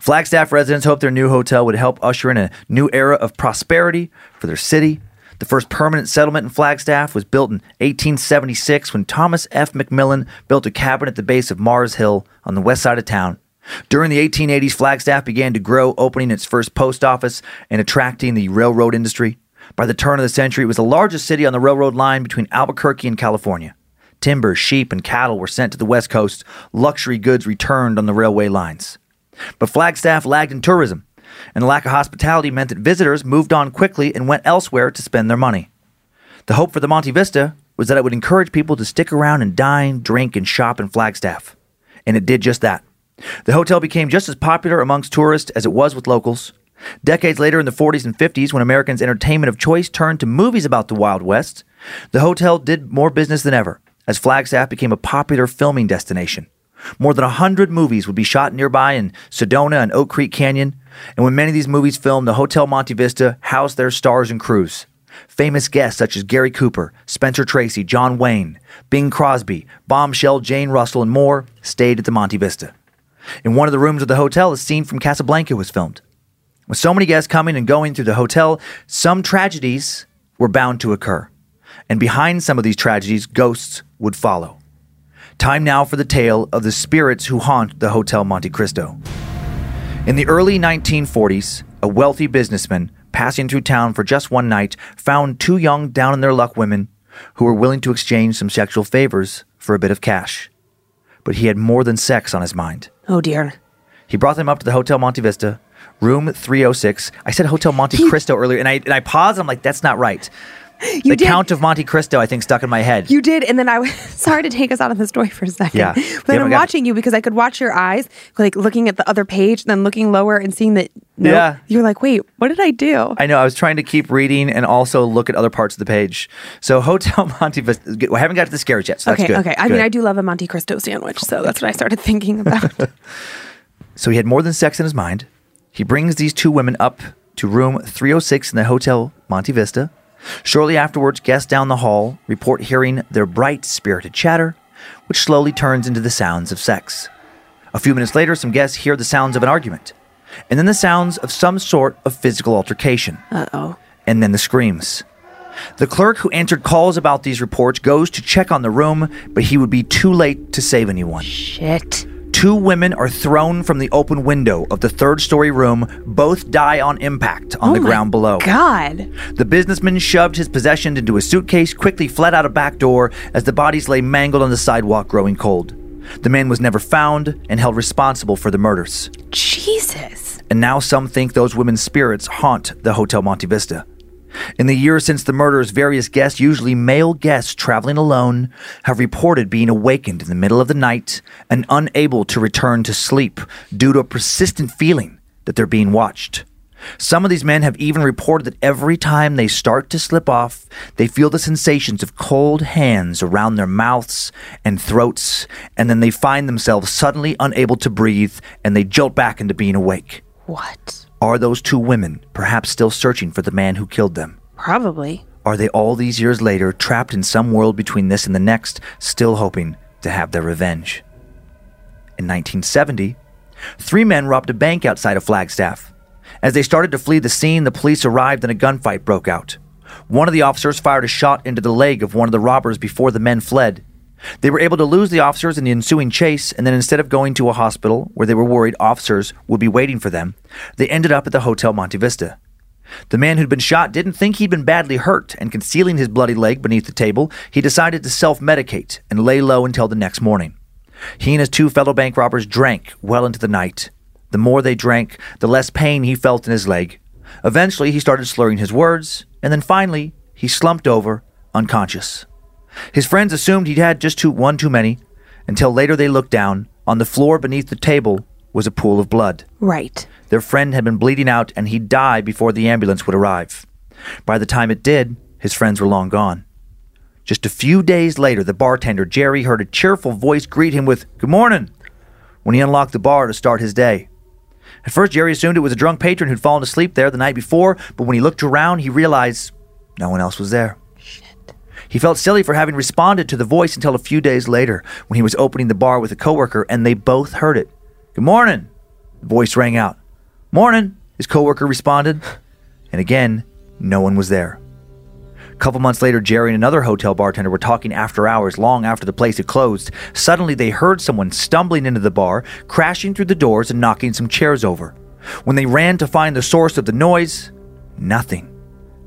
Flagstaff residents hoped their new hotel would help usher in a new era of prosperity for their city. The first permanent settlement in Flagstaff was built in 1876 when Thomas F. McMillan built a cabin at the base of Mars Hill on the west side of town. During the 1880s, Flagstaff began to grow, opening its first post office and attracting the railroad industry. By the turn of the century, it was the largest city on the railroad line between Albuquerque and California. Timber, sheep, and cattle were sent to the west coast. Luxury goods returned on the railway lines. But Flagstaff lagged in tourism, and the lack of hospitality meant that visitors moved on quickly and went elsewhere to spend their money. The hope for the Monte Vista was that it would encourage people to stick around and dine, drink, and shop in Flagstaff. And it did just that. The hotel became just as popular amongst tourists as it was with locals. Decades later, in the 40s and 50s, when Americans' entertainment of choice turned to movies about the Wild West, the hotel did more business than ever, as Flagstaff became a popular filming destination. More than a hundred movies would be shot nearby in Sedona and Oak Creek Canyon, and when many of these movies filmed, the Hotel Monte Vista housed their stars and crews. Famous guests such as Gary Cooper, Spencer Tracy, John Wayne, Bing Crosby, Bombshell, Jane Russell, and more stayed at the Monte Vista. In one of the rooms of the hotel, a scene from Casablanca was filmed. With so many guests coming and going through the hotel, some tragedies were bound to occur. And behind some of these tragedies, ghosts would follow. Time now for the tale of the spirits who haunt the Hotel Monte Cristo. In the early 1940s, a wealthy businessman passing through town for just one night found two young down in their luck women who were willing to exchange some sexual favors for a bit of cash. But he had more than sex on his mind. Oh dear. He brought them up to the Hotel Monte Vista, room 306. I said Hotel Monte Cristo earlier, and I, and I paused. And I'm like, that's not right. You the did. Count of Monte Cristo, I think, stuck in my head. You did, and then I was <laughs> sorry to take us out of the story for a second. Yeah. But Yeah, then oh my I'm watching you because I could watch your eyes, like looking at the other page, then looking lower and seeing that. Nope. Yeah. You're like, wait, what did I do? I know. I was trying to keep reading and also look at other parts of the page. So <laughs> Hotel Monte Vista. I haven't got to the scares yet, so that's okay, good. okay. I Good. mean, I do love a Monte Cristo sandwich, so that's what I started thinking about. <laughs> So he had more than sex in his mind. He brings these two women up to room 306 in the Hotel Monte Vista. Shortly afterwards, guests down the hall report hearing their bright, spirited chatter, which slowly turns into the sounds of sex. A few minutes later, some guests hear the sounds of an argument, and then the sounds of some sort of physical altercation. Uh oh. and then the screams. The clerk who answered calls about these reports goes to check on the room, but he would be too late to save anyone. Shit. Two women are thrown from the open window of the third story room. Both die on impact on oh the ground below. God. The businessman shoved his possessions into a suitcase, quickly fled out a back door as the bodies lay mangled on the sidewalk, growing cold. The man was never found and held responsible for the murders. Jesus. And now some think those women's spirits haunt the Hotel Monte Vista. In the years since the murders, various guests, usually male guests traveling alone, have reported being awakened in the middle of the night and unable to return to sleep due to a persistent feeling that they're being watched. Some of these men have even reported that every time they start to slip off, they feel the sensations of cold hands around their mouths and throats, and then they find themselves suddenly unable to breathe and they jolt back into being awake. What? Are those two women perhaps still searching for the man who killed them? Probably. Are they all these years later trapped in some world between this and the next, still hoping to have their revenge? In 1970, three men robbed a bank outside of Flagstaff. As they started to flee the scene, the police arrived and a gunfight broke out. One of the officers fired a shot into the leg of one of the robbers before the men fled. They were able to lose the officers in the ensuing chase, and then instead of going to a hospital where they were worried officers would be waiting for them, they ended up at the Hotel Monte Vista. The man who'd been shot didn't think he'd been badly hurt, and concealing his bloody leg beneath the table, he decided to self medicate and lay low until the next morning. He and his two fellow bank robbers drank well into the night. The more they drank, the less pain he felt in his leg. Eventually, he started slurring his words, and then finally, he slumped over, unconscious. His friends assumed he'd had just too, one too many, until later they looked down. On the floor beneath the table was a pool of blood. Right. Their friend had been bleeding out and he'd die before the ambulance would arrive. By the time it did, his friends were long gone. Just a few days later, the bartender, Jerry, heard a cheerful voice greet him with, Good morning, when he unlocked the bar to start his day. At first, Jerry assumed it was a drunk patron who'd fallen asleep there the night before, but when he looked around, he realized no one else was there. He felt silly for having responded to the voice until a few days later when he was opening the bar with a coworker and they both heard it. Good morning, the voice rang out. Morning, his coworker responded. And again, no one was there. A couple months later, Jerry and another hotel bartender were talking after hours, long after the place had closed. Suddenly, they heard someone stumbling into the bar, crashing through the doors, and knocking some chairs over. When they ran to find the source of the noise, nothing.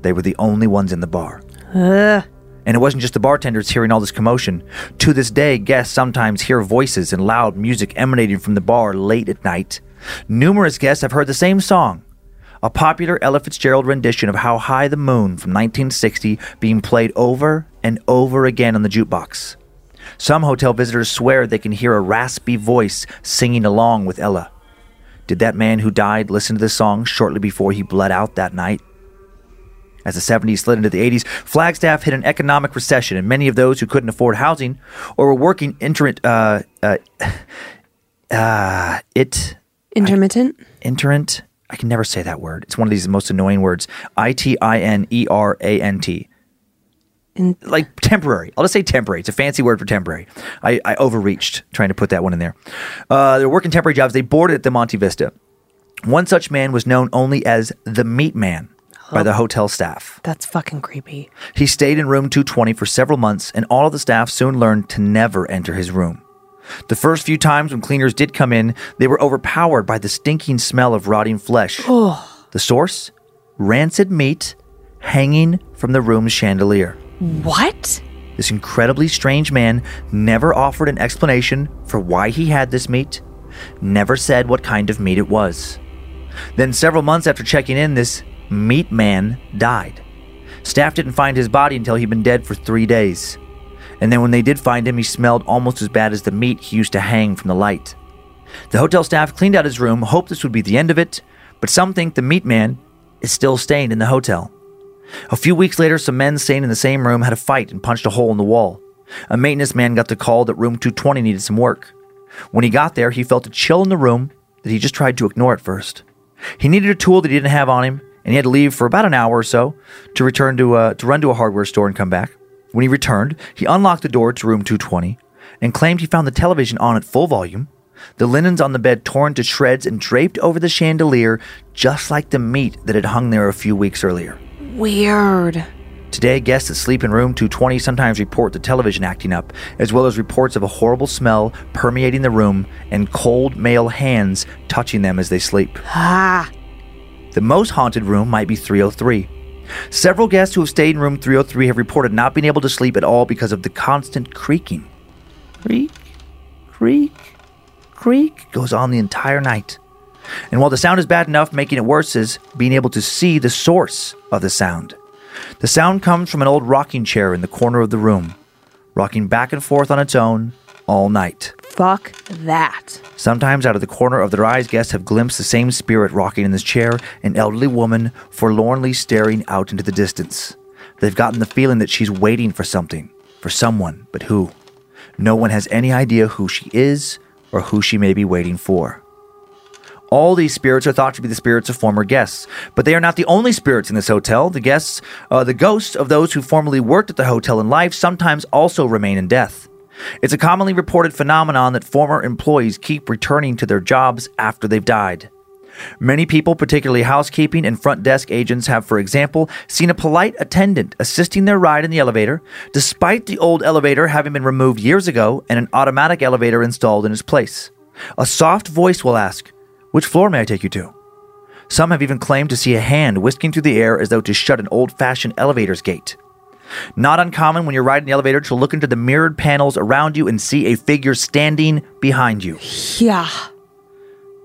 They were the only ones in the bar. Ugh. And it wasn't just the bartenders hearing all this commotion. To this day, guests sometimes hear voices and loud music emanating from the bar late at night. Numerous guests have heard the same song, a popular Ella Fitzgerald rendition of How High the Moon from 1960 being played over and over again on the jukebox. Some hotel visitors swear they can hear a raspy voice singing along with Ella. Did that man who died listen to this song shortly before he bled out that night? As the 70s slid into the 80s, Flagstaff hit an economic recession, and many of those who couldn't afford housing or were working intermittent, uh, uh, uh, it, Intermittent. intermittent, I can never say that word. It's one of these most annoying words. I T I N E R A N T. In- Like temporary. I'll just say temporary. It's a fancy word for temporary. I, I overreached trying to put that one in there. Uh, they're working temporary jobs. They boarded at the Monte Vista. One such man was known only as the Meat Man by the hotel staff. That's fucking creepy. He stayed in room 220 for several months, and all of the staff soon learned to never enter his room. The first few times when cleaners did come in, they were overpowered by the stinking smell of rotting flesh. The source? Rancid meat hanging from the room's chandelier. What? This incredibly strange man never offered an explanation for why he had this meat, never said what kind of meat it was. Then, several months after checking in, this meat man died. Staff didn't find his body until he'd been dead for three days. And then, when they did find him, he smelled almost as bad as the meat he used to hang from the light. The hotel staff cleaned out his room, hoped this would be the end of it, but some think the meat man is still staying in the hotel. A few weeks later, some men staying in the same room had a fight and punched a hole in the wall. A maintenance man got the call that room 220 needed some work. When he got there, he felt a chill in the room that he just tried to ignore at first. He needed a tool that he didn't have on him, and he had to leave for about an hour or so to return to uh, to run to a hardware store and come back. When he returned, he unlocked the door to room 220 and claimed he found the television on at full volume, the linens on the bed torn to shreds and draped over the chandelier, just like the meat that had hung there a few weeks earlier. Weird. Today, guests that sleep in room 220 sometimes report the television acting up, as well as reports of a horrible smell permeating the room and cold male hands touching them as they sleep. Ah. The most haunted room might be 303. Several guests who have stayed in room 303 have reported not being able to sleep at all because of the constant creaking. Creak, creak, creak goes on the entire night. And while the sound is bad enough, making it worse is being able to see the source of the sound. The sound comes from an old rocking chair in the corner of the room, rocking back and forth on its own all night. Fuck that. Sometimes, out of the corner of their eyes, guests have glimpsed the same spirit rocking in this chair, an elderly woman forlornly staring out into the distance. They've gotten the feeling that she's waiting for something, for someone, but who? No one has any idea who she is or who she may be waiting for. All these spirits are thought to be the spirits of former guests, but they are not the only spirits in this hotel. The guests, uh, the ghosts of those who formerly worked at the hotel in life, sometimes also remain in death. It's a commonly reported phenomenon that former employees keep returning to their jobs after they've died. Many people, particularly housekeeping and front desk agents, have, for example, seen a polite attendant assisting their ride in the elevator, despite the old elevator having been removed years ago and an automatic elevator installed in its place. A soft voice will ask, Which floor may I take you to? Some have even claimed to see a hand whisking through the air as though to shut an old fashioned elevator's gate. Not uncommon when you're riding the elevator to look into the mirrored panels around you and see a figure standing behind you. Yeah.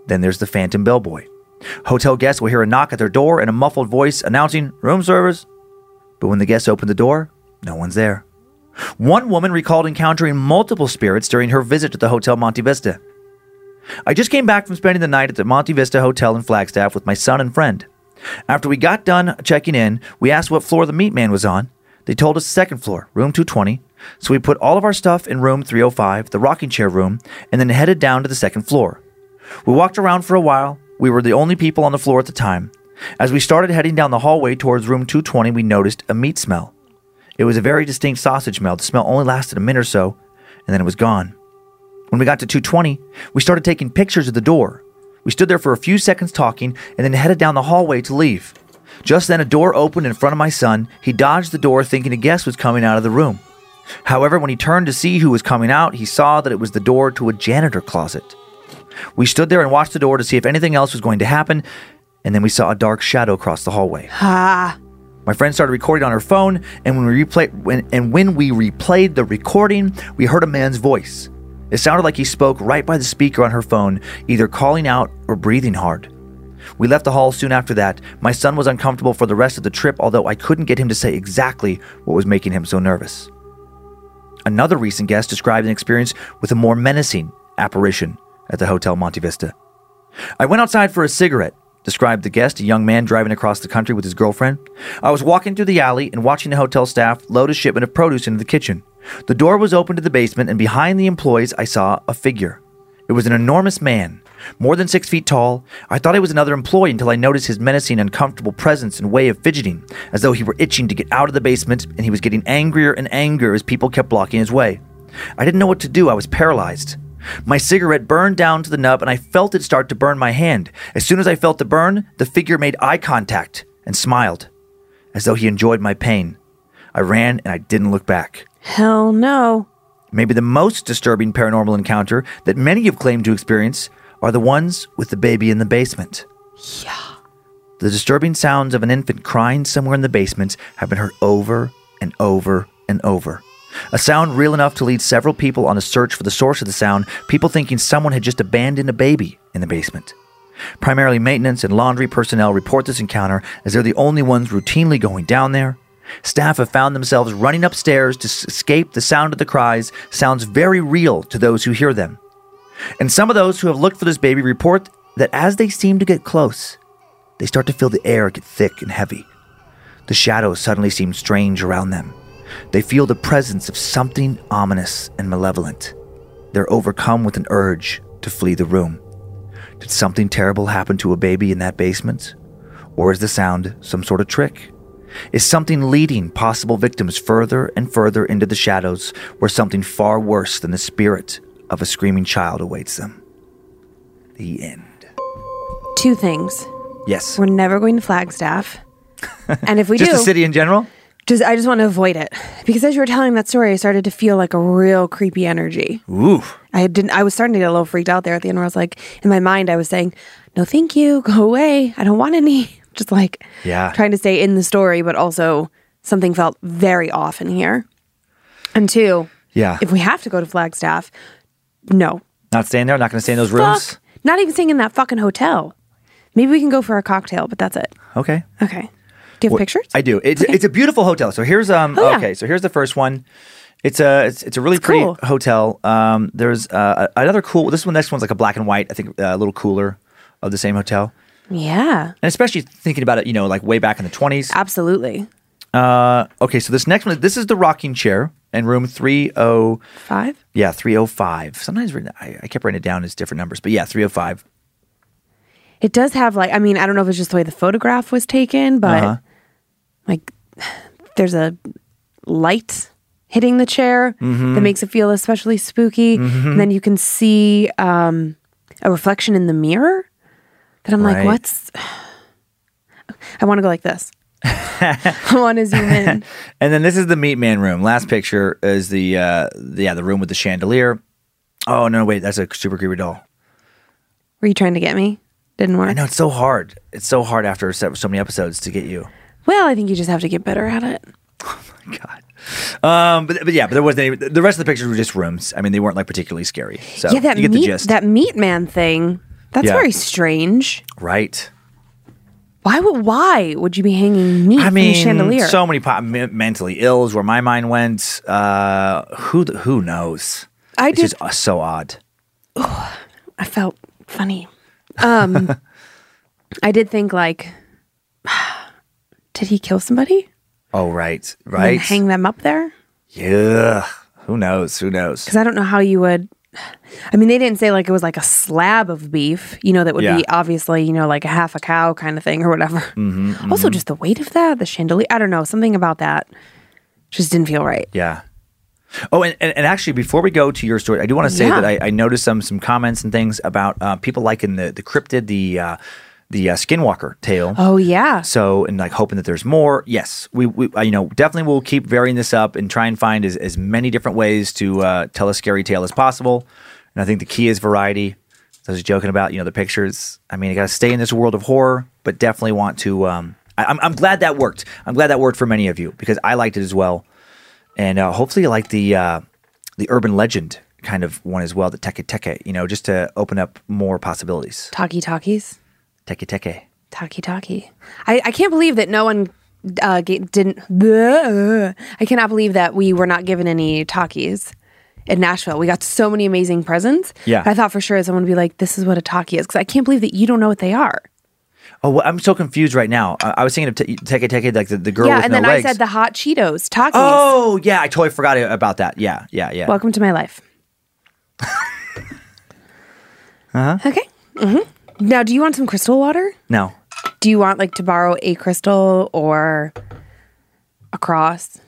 Then there's the phantom bellboy. Hotel guests will hear a knock at their door and a muffled voice announcing room service. But when the guests open the door, no one's there. One woman recalled encountering multiple spirits during her visit to the Hotel Monte Vista. I just came back from spending the night at the Monte Vista Hotel in Flagstaff with my son and friend. After we got done checking in, we asked what floor the meat man was on. They told us second floor, room 220. So we put all of our stuff in room 305, the rocking chair room, and then headed down to the second floor. We walked around for a while, We were the only people on the floor at the time. As we started heading down the hallway towards room 220, we noticed a meat smell. It was a very distinct sausage smell. The smell only lasted a minute or so, and then it was gone. When we got to 220, we started taking pictures of the door. We stood there for a few seconds talking and then headed down the hallway to leave. Just then, a door opened in front of my son. He dodged the door, thinking a guest was coming out of the room. However, when he turned to see who was coming out, he saw that it was the door to a janitor closet. We stood there and watched the door to see if anything else was going to happen, and then we saw a dark shadow across the hallway. Ah, My friend started recording on her phone, and when we replay, when, and when we replayed the recording, we heard a man's voice. It sounded like he spoke right by the speaker on her phone, either calling out or breathing hard. We left the hall soon after that. My son was uncomfortable for the rest of the trip, although I couldn't get him to say exactly what was making him so nervous. Another recent guest described an experience with a more menacing apparition at the Hotel Monte Vista. I went outside for a cigarette, described the guest, a young man driving across the country with his girlfriend. I was walking through the alley and watching the hotel staff load a shipment of produce into the kitchen. The door was open to the basement, and behind the employees, I saw a figure. It was an enormous man, more than six feet tall. I thought he was another employee until I noticed his menacing, uncomfortable presence and way of fidgeting, as though he were itching to get out of the basement, and he was getting angrier and angrier as people kept blocking his way. I didn't know what to do, I was paralyzed. My cigarette burned down to the nub, and I felt it start to burn my hand. As soon as I felt the burn, the figure made eye contact and smiled, as though he enjoyed my pain. I ran and I didn't look back. hell no. Maybe the most disturbing paranormal encounter that many have claimed to experience are the ones with the baby in the basement. Yeah. The disturbing sounds of an infant crying somewhere in the basement have been heard over and over and over. A sound real enough to lead several people on a search for the source of the sound, people thinking someone had just abandoned a baby in the basement. Primarily maintenance and laundry personnel report this encounter as they're the only ones routinely going down there. Staff have found themselves running upstairs to escape the sound of the cries, sounds very real to those who hear them. And some of those who have looked for this baby report that as they seem to get close, they start to feel the air get thick and heavy. The shadows suddenly seem strange around them. They feel the presence of something ominous and malevolent. They're overcome with an urge to flee the room. Did something terrible happen to a baby in that basement? Or is the sound some sort of trick? Is something leading possible victims further and further into the shadows where something far worse than the spirit of a screaming child awaits them? The end. Two things. Yes. We're never going to Flagstaff. <laughs> And if we Just do, the city in general? just I just want to avoid it because as you were telling that story, I started to feel like a real creepy energy. Ooh. I didn't. I was starting to get a little freaked out there at the end. Where I was like, in my mind, I was saying, "No, thank you, go away. I don't want any." <laughs> Just like, Yeah. trying to stay in the story, but also something felt very off in here. And two, Yeah. if we have to go to Flagstaff, no, Not staying there? Not going to stay in those rooms? not even staying in that fucking hotel. Maybe we can go for a cocktail, but that's it. Okay. Okay. Do you have Well, pictures? I do. It's it's a beautiful hotel. So here's um Oh, yeah. okay. So here's the first one. It's a it's, it's a really It's pretty cool. hotel. Um, there's uh, another cool. This one next one's like a black and white. I think uh, a little cooler of the same hotel. yeah, And especially thinking about it, you know, like way back in the twenties. absolutely. Uh, okay, so this next one, this is the rocking chair in room three oh Five. yeah three oh five. Sometimes written- I, I kept writing it down as different numbers, but yeah three oh five. It does have like I mean I don't know if it's just the way the photograph was taken, but Uh-huh. like there's a light hitting the chair Mm-hmm. that makes it feel especially spooky. And then you can see um, a reflection in the mirror that I'm Right. like, what's? <sighs> I want to go like this. <laughs> I want to zoom in. <laughs> And then this is the meat man room. Last picture is the uh, the- yeah the room with the chandelier. Oh no, wait, that's a super creepy doll. Were you trying to get me? Didn't work. I know it's so hard. It's so hard after so, many episodes to get you. Well, I think you just have to get better at it. <laughs> Oh my god. Um, but, but yeah, but there wasn't any. The rest of the pictures were just rooms. I mean, they weren't like particularly scary. So yeah, that you get meat the gist, that meat man thing. That's Yeah. very strange. right? Why would why would you be hanging meat I from mean, chandelier? so many po- me- mentally ill is where my mind went. Uh, who who knows? I it's did- just uh, so odd. I felt funny. Um, <laughs> I did think like, <sighs> did he kill somebody? Oh right, right. hang them up there? yeah. Who knows? Who knows? Because I don't know how you would I mean, they didn't say like it was like a slab of beef, you know, that would Yeah. be obviously, you know, like a half a cow kind of thing or whatever. Mm-hmm, <laughs> Also, just the weight of that, the chandelier, I don't know, something about that just didn't feel right. Yeah. Oh, and, and, and actually, before we go to your story, I do want to say Yeah. that I, I noticed some some comments and things about uh, people liking the the cryptid, the uh, the uh, Skinwalker tale. Oh, yeah. So, and like hoping that there's more. Yes, we, we uh, you know, definitely will keep varying this up and try and find as, as many different ways to uh, tell a scary tale as possible. And I think the key is variety. So I was joking about, you know, the pictures. I mean, you got to stay in this world of horror, but definitely want to. Um, I, I'm, I'm glad that worked. I'm glad that worked for many of you because I liked it as well. And uh, hopefully you like the uh, the urban legend kind of one as well, the teke teke, you know, just to open up more possibilities. Talkie talkies. Teke teke. Talkie talkie. I, I can't believe that no one uh, didn't. Bleh. I cannot believe that we were not given any talkies in Nashville. We got so many amazing presents. Yeah. I thought for sure someone would be like, this is what a talkie is. Because I can't believe that you don't know what they are. Oh, well, I'm so confused right now. I, I was thinking of te- Teke Teke, like the, the girl yeah, with and no then legs. I said the hot Cheetos, Takis. Oh, yeah, I totally forgot about that. Yeah, yeah, yeah. Welcome to my life. <laughs> uh-huh. Okay. hmm Now, do you want some crystal water? no. Do you want like to borrow a crystal or a cross?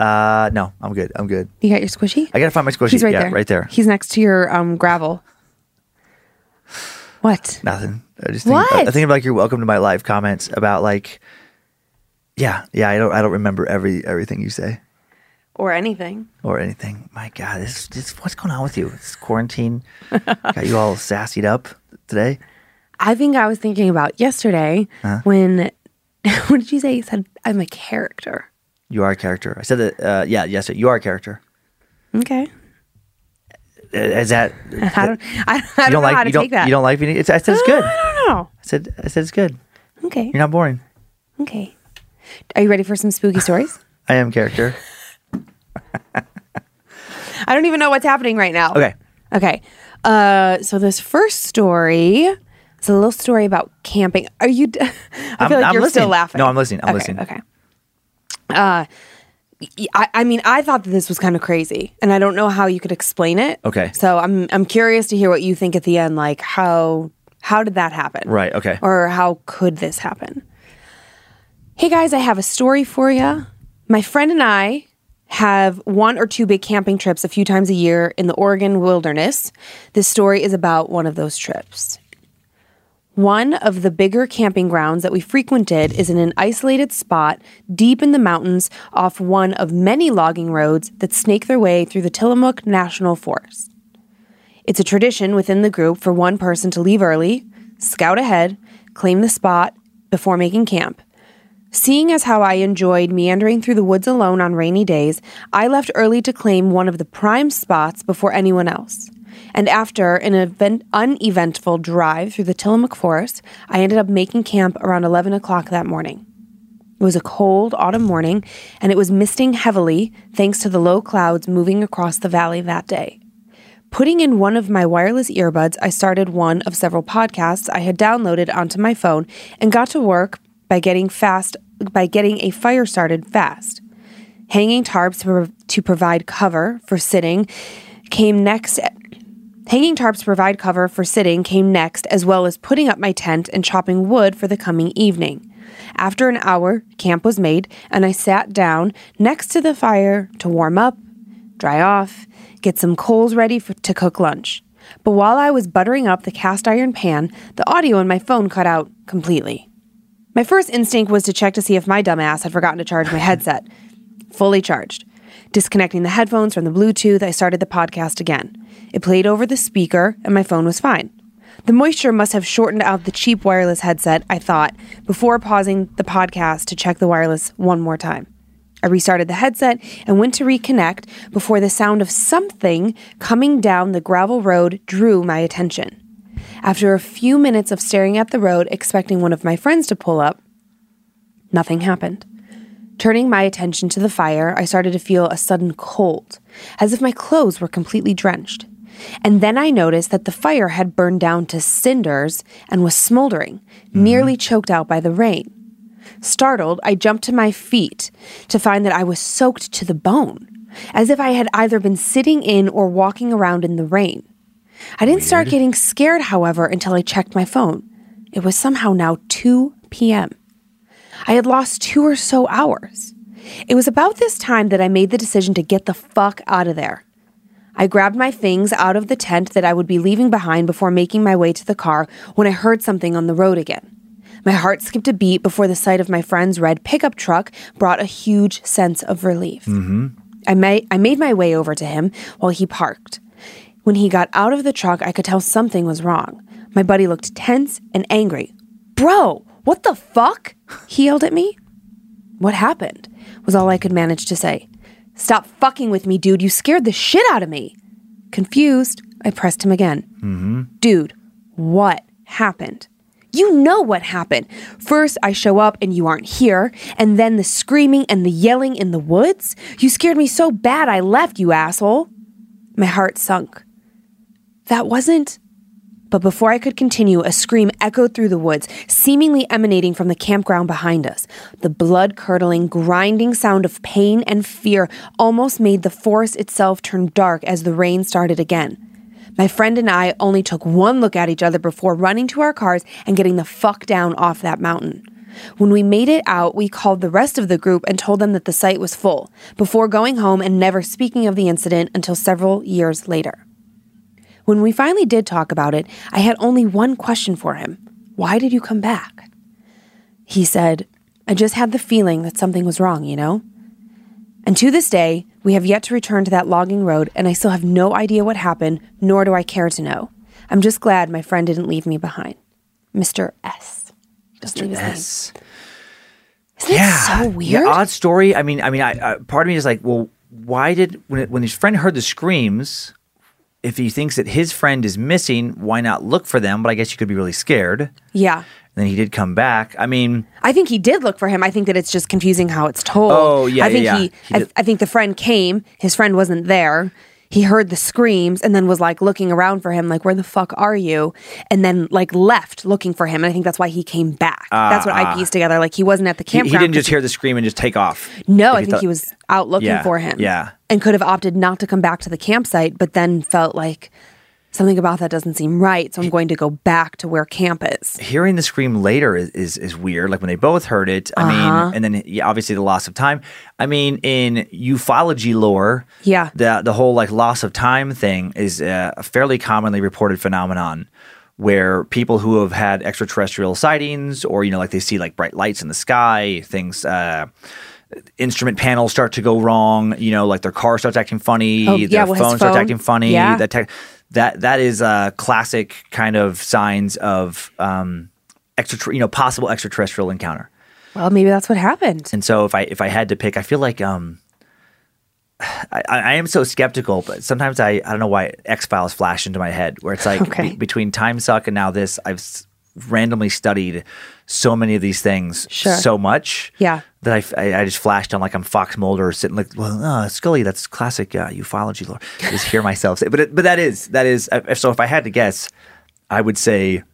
Uh, no, I'm good. I'm good. You got your squishy? I gotta find my squishy. He's right yeah, there. right there. He's next to your um gravel. What? Nothing. I just think, What? I think of like your welcome to my life comments about like, yeah, yeah. I don't, I don't remember every everything you say Or anything. or anything. My God, this, this, what's going on with you? This quarantine <laughs> got you all sassied up today. I think I was thinking about yesterday when <laughs> what did you say? You said I'm a character. You are a character. I said that. Uh, yeah, yes, you are a character. Okay. Uh, Is that? <laughs> I don't I, I you don't, know like? how to you don't. take that. You don't like me? It's, I said it's good. I <gasps> I don't know. said. I said it's good. Okay. You're not boring. Okay. Are you ready for some spooky stories? I am character. <laughs> I don't even know what's happening right now. Okay. Okay. Uh, so this first story is a little story about camping. Are you? d- <laughs> I I'm- feel like I'm you're still laughing. No, I'm listening. I'm Okay, listening. Okay. Uh, I, I mean, I thought that this was kind of crazy, and I don't know how you could explain it. Okay. So I'm I'm curious to hear what you think at the end. Like how how did that happen? Right. Okay. Or how could this happen? Hey guys, I have a story for you. My friend and I have one or two big camping trips a few times a year in the Oregon wilderness. This story is about one of those trips. One of the bigger camping grounds that we frequented is in an isolated spot deep in the mountains off one of many logging roads that snake their way through the Tillamook National Forest. It's a tradition within the group for one person to leave early, scout ahead, claim the spot before making camp. Seeing as how I enjoyed meandering through the woods alone on rainy days, I left early to claim one of the prime spots before anyone else. And after an event- uneventful drive through the Tillamook Forest, I ended up making camp around 11 o'clock that morning. It was a cold autumn morning, and it was misting heavily thanks to the low clouds moving across the valley that day. Putting in one of my wireless earbuds, I started one of several podcasts I had downloaded onto my phone and got to work by getting fast by getting a fire started fast. Hanging tarps to, provide cover for sitting came next. Hanging tarps provide cover for sitting came next, as well as putting up my tent and chopping wood for the coming evening. After an hour, camp was made, and I sat down next to the fire to warm up, dry off, get some coals ready for, to cook lunch. But while I was buttering up the cast iron pan, the audio in my phone cut out completely. My first instinct was to check to see if my dumbass had forgotten to charge my headset. Fully charged. Disconnecting the headphones from the Bluetooth, I started the podcast again. It played over the speaker, and my phone was fine. The moisture must have shortened out the cheap wireless headset, I thought, before pausing the podcast to check the wireless one more time. I restarted the headset and went to reconnect before the sound of something coming down the gravel road drew my attention. After a few minutes of staring at the road, expecting one of my friends to pull up, nothing happened. Turning my attention to the fire, I started to feel a sudden cold, as if my clothes were completely drenched. And then I noticed that the fire had burned down to cinders and was smoldering, mm-hmm. nearly choked out by the rain. Startled, I jumped to my feet to find that I was soaked to the bone. as if I had either been sitting in or walking around in the rain. I didn't start getting scared, however, until I checked my phone. It was somehow now 2 p.m. I had lost two or so hours. It was about this time that I made the decision to get the fuck out of there. I grabbed my things out of the tent that I would be leaving behind before making my way to the car when I heard something on the road again. My heart skipped a beat before the sight of my friend's red pickup truck brought a huge sense of relief. Mm-hmm. I, ma- I made my way over to him while he parked. When he got out of the truck, I could tell something was wrong. My buddy looked tense and angry. Bro, what the fuck? He yelled at me. What happened? was all I could manage to say. Stop fucking with me, dude. You scared the shit out of me. Confused, I pressed him again. Mm-hmm. Dude, what happened? You know what happened. First, I show up and you aren't here, and then the screaming and the yelling in the woods. You scared me so bad I left, you asshole. My heart sunk. That wasn't. But before I could continue, a scream echoed through the woods, seemingly emanating from the campground behind us. The blood curdling, grinding sound of pain and fear almost made the forest itself turn dark as the rain started again. My friend and I only took one look at each other before running to our cars and getting the fuck down off that mountain. When we made it out, we called the rest of the group and told them that the site was full, before going home and never speaking of the incident until several years later. When we finally did talk about it, I had only one question for him Why did you come back? He said, I just had the feeling that something was wrong, you know? And to this day, we have yet to return to that logging road, and I still have no idea what happened, nor do I care to know. I'm just glad my friend didn't leave me behind. Mr. S. Mr. S. leave his name. Isn't it so weird? Yeah, odd story. I mean, I mean, I, uh, part of me is like, well, why did when it, when his friend heard the screams, if he thinks that his friend is missing, why not look for them? But I guess you could be really scared. And yeah. then he did come back. I mean, I think he did look for him. I think that it's just confusing how it's told. Oh, yeah, I think yeah, yeah. he. He I, I think the friend came. His friend wasn't there. He heard the screams and then was like looking around for him, like "Where the fuck are you?" And then like left looking for him. And I think that's why he came back. Ah, that's what I ah. pieced together. Like he wasn't at the he, he didn't just hear the scream and just take off. No, I think thought- he was out looking Yeah, for him. yeah. And could have opted not to come back to the campsite, but then felt like something about that doesn't seem right. So I'm going to go back to where camp is. hearing the scream later is, is is weird. Like when they both heard it. I Uh-huh. mean, and then yeah, obviously the loss of time. I mean, in ufology lore, Yeah. the the whole like loss of time thing is a fairly commonly reported phenomenon. Where people who have had extraterrestrial sightings, or you know, like they see like bright lights in the sky, things, uh, instrument panels start to go wrong. You know, like their car starts acting funny, Oh, their yeah, well, his phone starts acting funny. Yeah. That tech that that is a classic kind of signs of um, extra, you know, possible extraterrestrial encounter. Well, maybe that's what happened. And so if I if I had to pick, I feel like um, <sighs> I, I am so skeptical, but sometimes I I don't know why X Files flash into my head where it's like <laughs> Okay. be- between Time Suck and now this, I've s- randomly studied so many of these things Sure. so much Yeah. that I, I, just flashed on like I'm Fox Mulder sitting like well uh, Scully that's classic uh, ufology lore just hear myself say but it, but that is that is uh, so if I had to guess I would say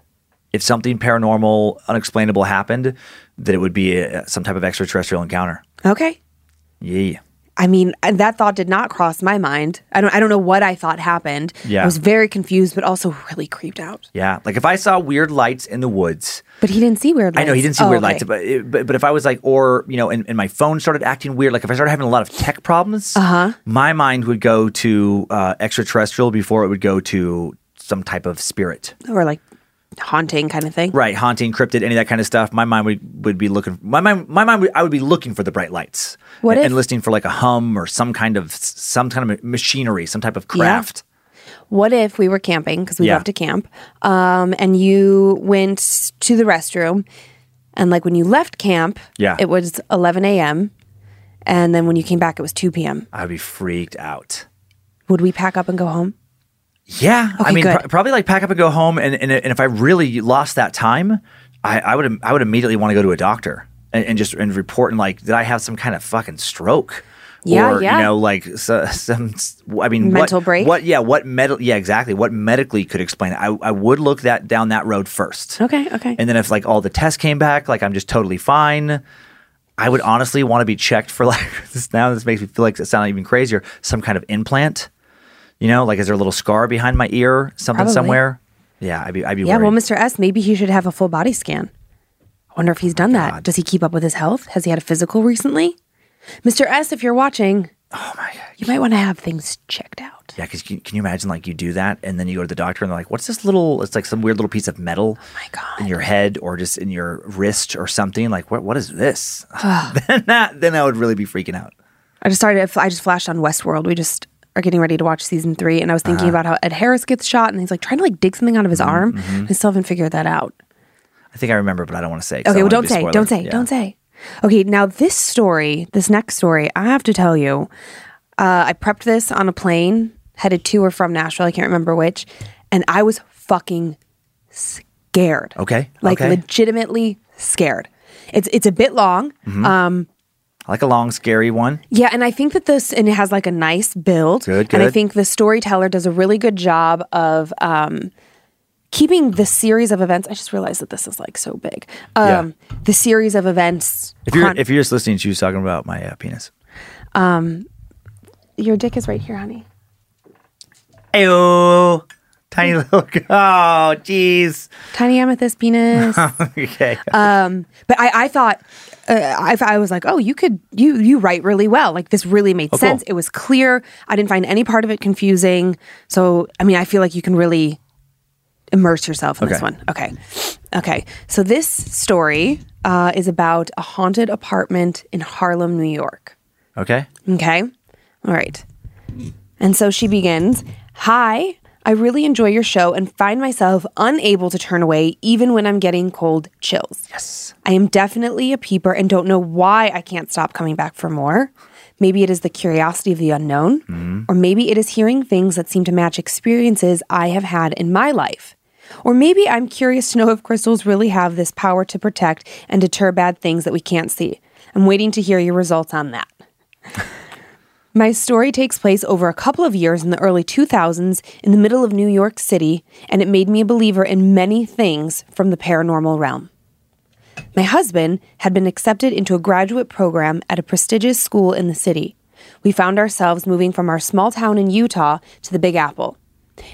if something paranormal unexplainable happened that it would be uh some type of extraterrestrial encounter Okay. yeah I mean, and that thought did not cross my mind. I don't I don't know what I thought happened. Yeah. I was very confused but also really creeped out. yeah like if I saw weird lights in the woods But he didn't see weird lights. I know he didn't see Oh, weird okay. lights, but, it- but but if I was like, or you know, and, and my phone started acting weird, like if I started having a lot of tech problems, uh-huh. my mind would go to uh, extraterrestrial before it would go to some type of spirit, or like haunting kind of thing. right? Haunting, cryptid, any of that kind of stuff. My mind would, would be looking. My mind, my mind, would, I would be looking for the bright lights, What and, if- and listening for like a hum or some kind of some kind of machinery, some type of craft. What if we were camping because we Yeah. love to camp, um, and you went to the restroom, and like when you left camp, Yeah. it was 11 a.m., and then when you came back, it was 2 p.m. I'd be freaked out. Would we pack up and go home? Yeah, I mean, pr- probably like pack up and go home. And, and and if I really lost that time, I, I would I would immediately want to go to a doctor and, and just and report and like, did I have some kind of fucking stroke? Yeah, or, yeah. You know, like so, some. I mean, Mental what, break? What? Yeah. What medical? Yeah, exactly. What medically could explain it? I I would look that down that road first. Okay, okay. And then if like all the tests came back, like I'm just totally fine. I would honestly want to be checked for like <laughs> this. Now this makes me feel like it sounds even crazier. Some kind of implant. You know, like is there a little scar behind my ear, something Probably. somewhere? Yeah, I'd be. I'd be. Yeah, worried. well, Mr. S, maybe he should have a full body scan. I wonder if he's oh done that. Does he keep up with his health? Has he had a physical recently? Mr. S, if you're watching, Oh my god. you might want to have things checked out. Yeah, because can, can you imagine like you do that and then you go to the doctor and they're like, "What's this little?" It's like some weird little piece of metal Oh God. in your head or just in your wrist or something. Like, what? What is this? <laughs> then that, then I would really be freaking out. I just started. I just flashed on Westworld. We just are getting ready to watch season three, and I was Uh-huh. thinking about how Ed Harris gets shot, and he's like trying to like dig something out of his Mm-hmm, arm. I still haven't figured that out. I think I remember, but I don't want to say. 'cause I Okay, well, want it to don't say, don't spoiler. say, Yeah. don't say. Okay, now this story, this next story, I have to tell you, uh, I prepped this on a plane headed to or from Nashville. I can't remember which, and I was fucking scared. Okay, like okay. legitimately scared. It's it's a bit long. Mm-hmm. Um, I like a long, scary one. yeah, and I think that this and it has like a nice build. Good, And I think the storyteller does a really good job of um, keeping the series of events. I just realized that this is like so big. Um, The series of events. If you're if you're just listening, she was talking about my uh, penis. your dick is right here, honey. Ayo, tiny little. <laughs> Oh, jeez. Tiny amethyst penis. <laughs> okay. Um, but I, I thought, uh, I, I was like, oh, you could, you, you write really well. Like this really made cool. sense. It was clear. I didn't find any part of it confusing. So, I mean, I feel like you can really immerse yourself in this one. Okay. Okay. So this story uh, is about a haunted apartment in Harlem, New York. okay. Okay. All right. And so she begins Hi, I really enjoy your show and find myself unable to turn away even when I'm getting cold chills. Yes. I am definitely a peeper and don't know why I can't stop coming back for more. Maybe it is the curiosity of the unknown, mm-hmm. or maybe it is hearing things that seem to match experiences I have had in my life. Or maybe I'm curious to know if crystals really have this power to protect and deter bad things that we can't see. I'm waiting to hear your results on that. <laughs> My story takes place over a couple of years in the early 2000s in the middle of New York City, and it made me a believer in many things from the paranormal realm. My husband had been accepted into a graduate program at a prestigious school in the city. We found ourselves moving from our small town in Utah to the Big Apple.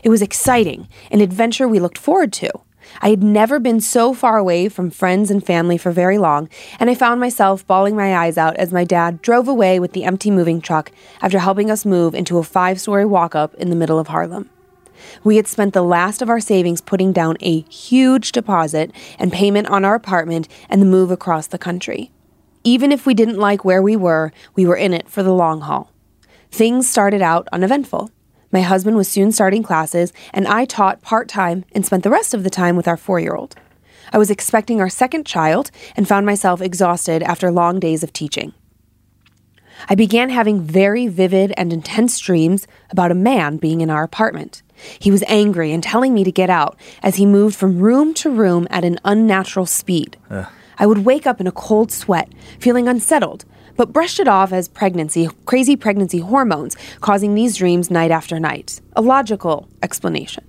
It was exciting, an adventure we looked forward to. I had never been so far away from friends and family for very long, and I found myself bawling my eyes out as my dad drove away with the empty moving truck after helping us move into a five story walk up in the middle of Harlem. We had spent the last of our savings putting down a huge deposit and payment on our apartment and the move across the country. Even if we didn't like where we were, we were in it for the long haul. Things started out uneventful. My husband was soon starting classes, and I taught part time and spent the rest of the time with our four year old. I was expecting our second child and found myself exhausted after long days of teaching. I began having very vivid and intense dreams about a man being in our apartment. He was angry and telling me to get out as he moved from room to room at an unnatural speed. I would wake up in a cold sweat, feeling unsettled, but brushed it off as pregnancy, crazy pregnancy hormones causing these dreams night after night. A logical explanation.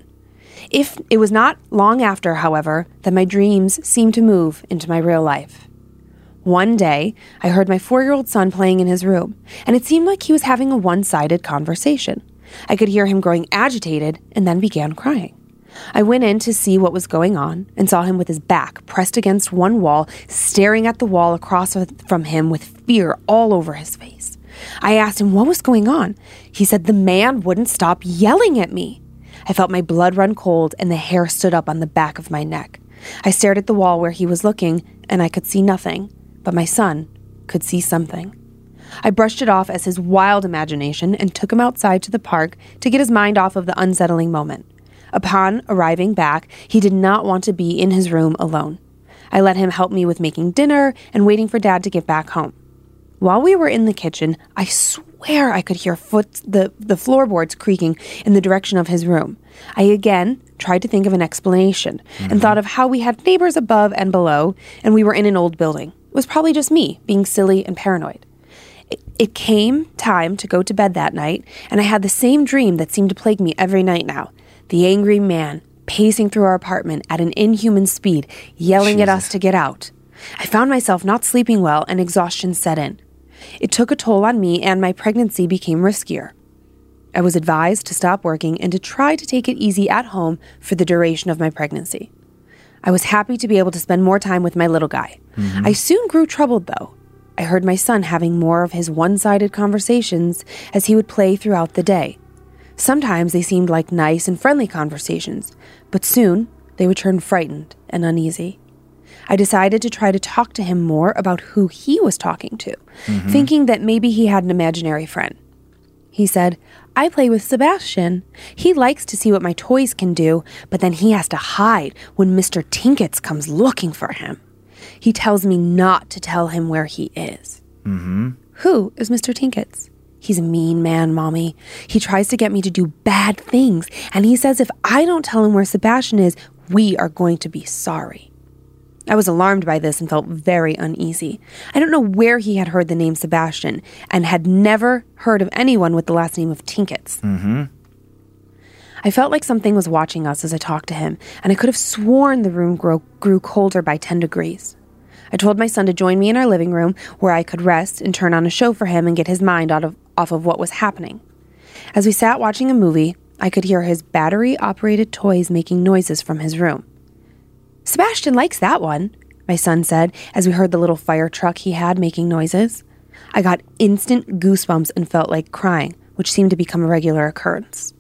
If it was not long after, however, that my dreams seemed to move into my real life. One day, I heard my four year old son playing in his room, and it seemed like he was having a one sided conversation. I could hear him growing agitated and then began crying. I went in to see what was going on and saw him with his back pressed against one wall, staring at the wall across from him with fear all over his face. I asked him what was going on. He said the man wouldn't stop yelling at me. I felt my blood run cold and the hair stood up on the back of my neck. I stared at the wall where he was looking and I could see nothing, but my son could see something. I brushed it off as his wild imagination and took him outside to the park to get his mind off of the unsettling moment. Upon arriving back, he did not want to be in his room alone. I let him help me with making dinner and waiting for dad to get back home. While we were in the kitchen, I swear I could hear foot the, the floorboards creaking in the direction of his room. I again tried to think of an explanation and mm-hmm. thought of how we had neighbors above and below, and we were in an old building. It was probably just me being silly and paranoid. It, it came time to go to bed that night, and I had the same dream that seemed to plague me every night now. The angry man pacing through our apartment at an inhuman speed, yelling at us to get out. I found myself not sleeping well and exhaustion set in. It took a toll on me, and my pregnancy became riskier. I was advised to stop working and to try to take it easy at home for the duration of my pregnancy. I was happy to be able to spend more time with my little guy. Mm-hmm. I soon grew troubled, though. I heard my son having more of his one sided conversations as he would play throughout the day. Sometimes they seemed like nice and friendly conversations, but soon they would turn frightened and uneasy. I decided to try to talk to him more about who he was talking to, thinking that maybe he had an imaginary friend. He said, I play with Sebastian. He likes to see what my toys can do, but then he has to hide when Mr. Tinkets comes looking for him. He tells me not to tell him where he is. Mm-hmm. Who is Mr. Tinkets? He's a mean man, Mommy. He tries to get me to do bad things, and he says if I don't tell him where Sebastian is, we are going to be sorry. I was alarmed by this and felt very uneasy. I don't know where he had heard the name Sebastian and had never heard of anyone with the last name of Tinkets. Mm-hmm. I felt like something was watching us as I talked to him, and I could have sworn the room grew, grew colder by 10 degrees. I told my son to join me in our living room where I could rest and turn on a show for him and get his mind out of, off of what was happening. As we sat watching a movie, I could hear his battery operated toys making noises from his room. Sebastian likes that one, my son said as we heard the little fire truck he had making noises. I got instant goosebumps and felt like crying, which seemed to become a regular occurrence.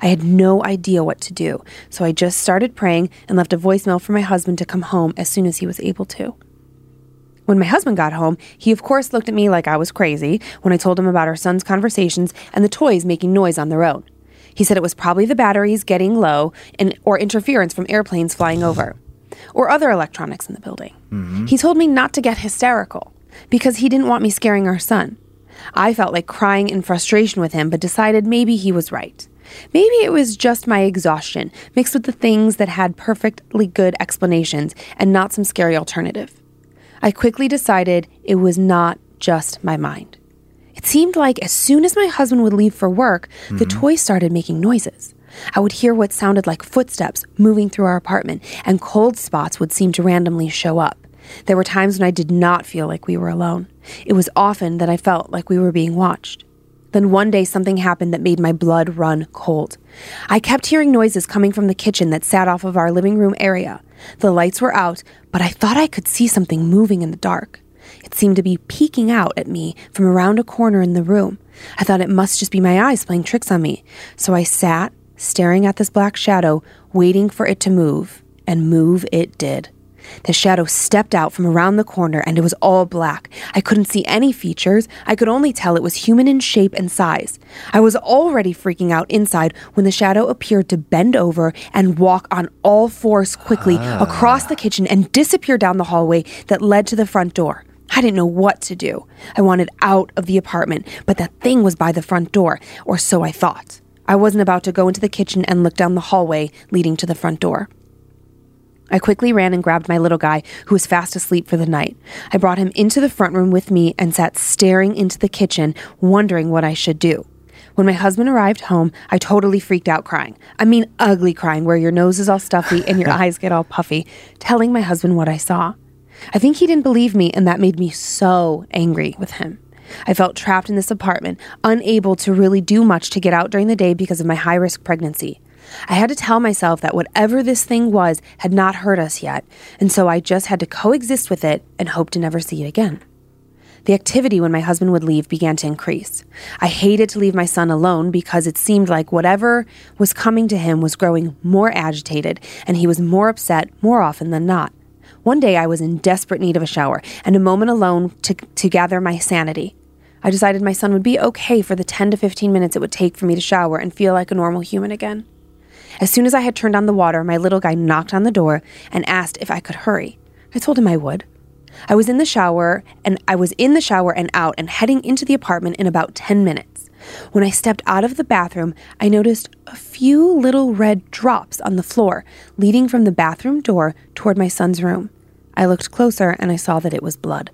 I had no idea what to do, so I just started praying and left a voicemail for my husband to come home as soon as he was able to. When my husband got home, he of course looked at me like I was crazy when I told him about our son's conversations and the toys making noise on their own. He said it was probably the batteries getting low and or interference from airplanes flying over or other electronics in the building. Mm-hmm. He told me not to get hysterical because he didn't want me scaring our son. I felt like crying in frustration with him, but decided maybe he was right. Maybe it was just my exhaustion mixed with the things that had perfectly good explanations and not some scary alternative. I quickly decided it was not just my mind. It seemed like as soon as my husband would leave for work, the mm-hmm. toys started making noises. I would hear what sounded like footsteps moving through our apartment, and cold spots would seem to randomly show up. There were times when I did not feel like we were alone. It was often that I felt like we were being watched. Then one day something happened that made my blood run cold. I kept hearing noises coming from the kitchen that sat off of our living room area. The lights were out, but I thought I could see something moving in the dark. It seemed to be peeking out at me from around a corner in the room. I thought it must just be my eyes playing tricks on me. So I sat, staring at this black shadow, waiting for it to move, and move it did. The shadow stepped out from around the corner and it was all black. I couldn't see any features. I could only tell it was human in shape and size. I was already freaking out inside when the shadow appeared to bend over and walk on all fours quickly ah. across the kitchen and disappear down the hallway that led to the front door. I didn't know what to do. I wanted out of the apartment, but that thing was by the front door, or so I thought. I wasn't about to go into the kitchen and look down the hallway leading to the front door. I quickly ran and grabbed my little guy, who was fast asleep for the night. I brought him into the front room with me and sat staring into the kitchen, wondering what I should do. When my husband arrived home, I totally freaked out crying. I mean, ugly crying, where your nose is all stuffy and your <laughs> eyes get all puffy, telling my husband what I saw. I think he didn't believe me, and that made me so angry with him. I felt trapped in this apartment, unable to really do much to get out during the day because of my high risk pregnancy. I had to tell myself that whatever this thing was had not hurt us yet, and so I just had to coexist with it and hope to never see it again. The activity when my husband would leave began to increase. I hated to leave my son alone because it seemed like whatever was coming to him was growing more agitated, and he was more upset more often than not. One day I was in desperate need of a shower and a moment alone to, to gather my sanity. I decided my son would be okay for the 10 to 15 minutes it would take for me to shower and feel like a normal human again. As soon as I had turned on the water, my little guy knocked on the door and asked if I could hurry. I told him I would. I was in the shower and I was in the shower and out and heading into the apartment in about 10 minutes. When I stepped out of the bathroom, I noticed a few little red drops on the floor leading from the bathroom door toward my son's room. I looked closer and I saw that it was blood.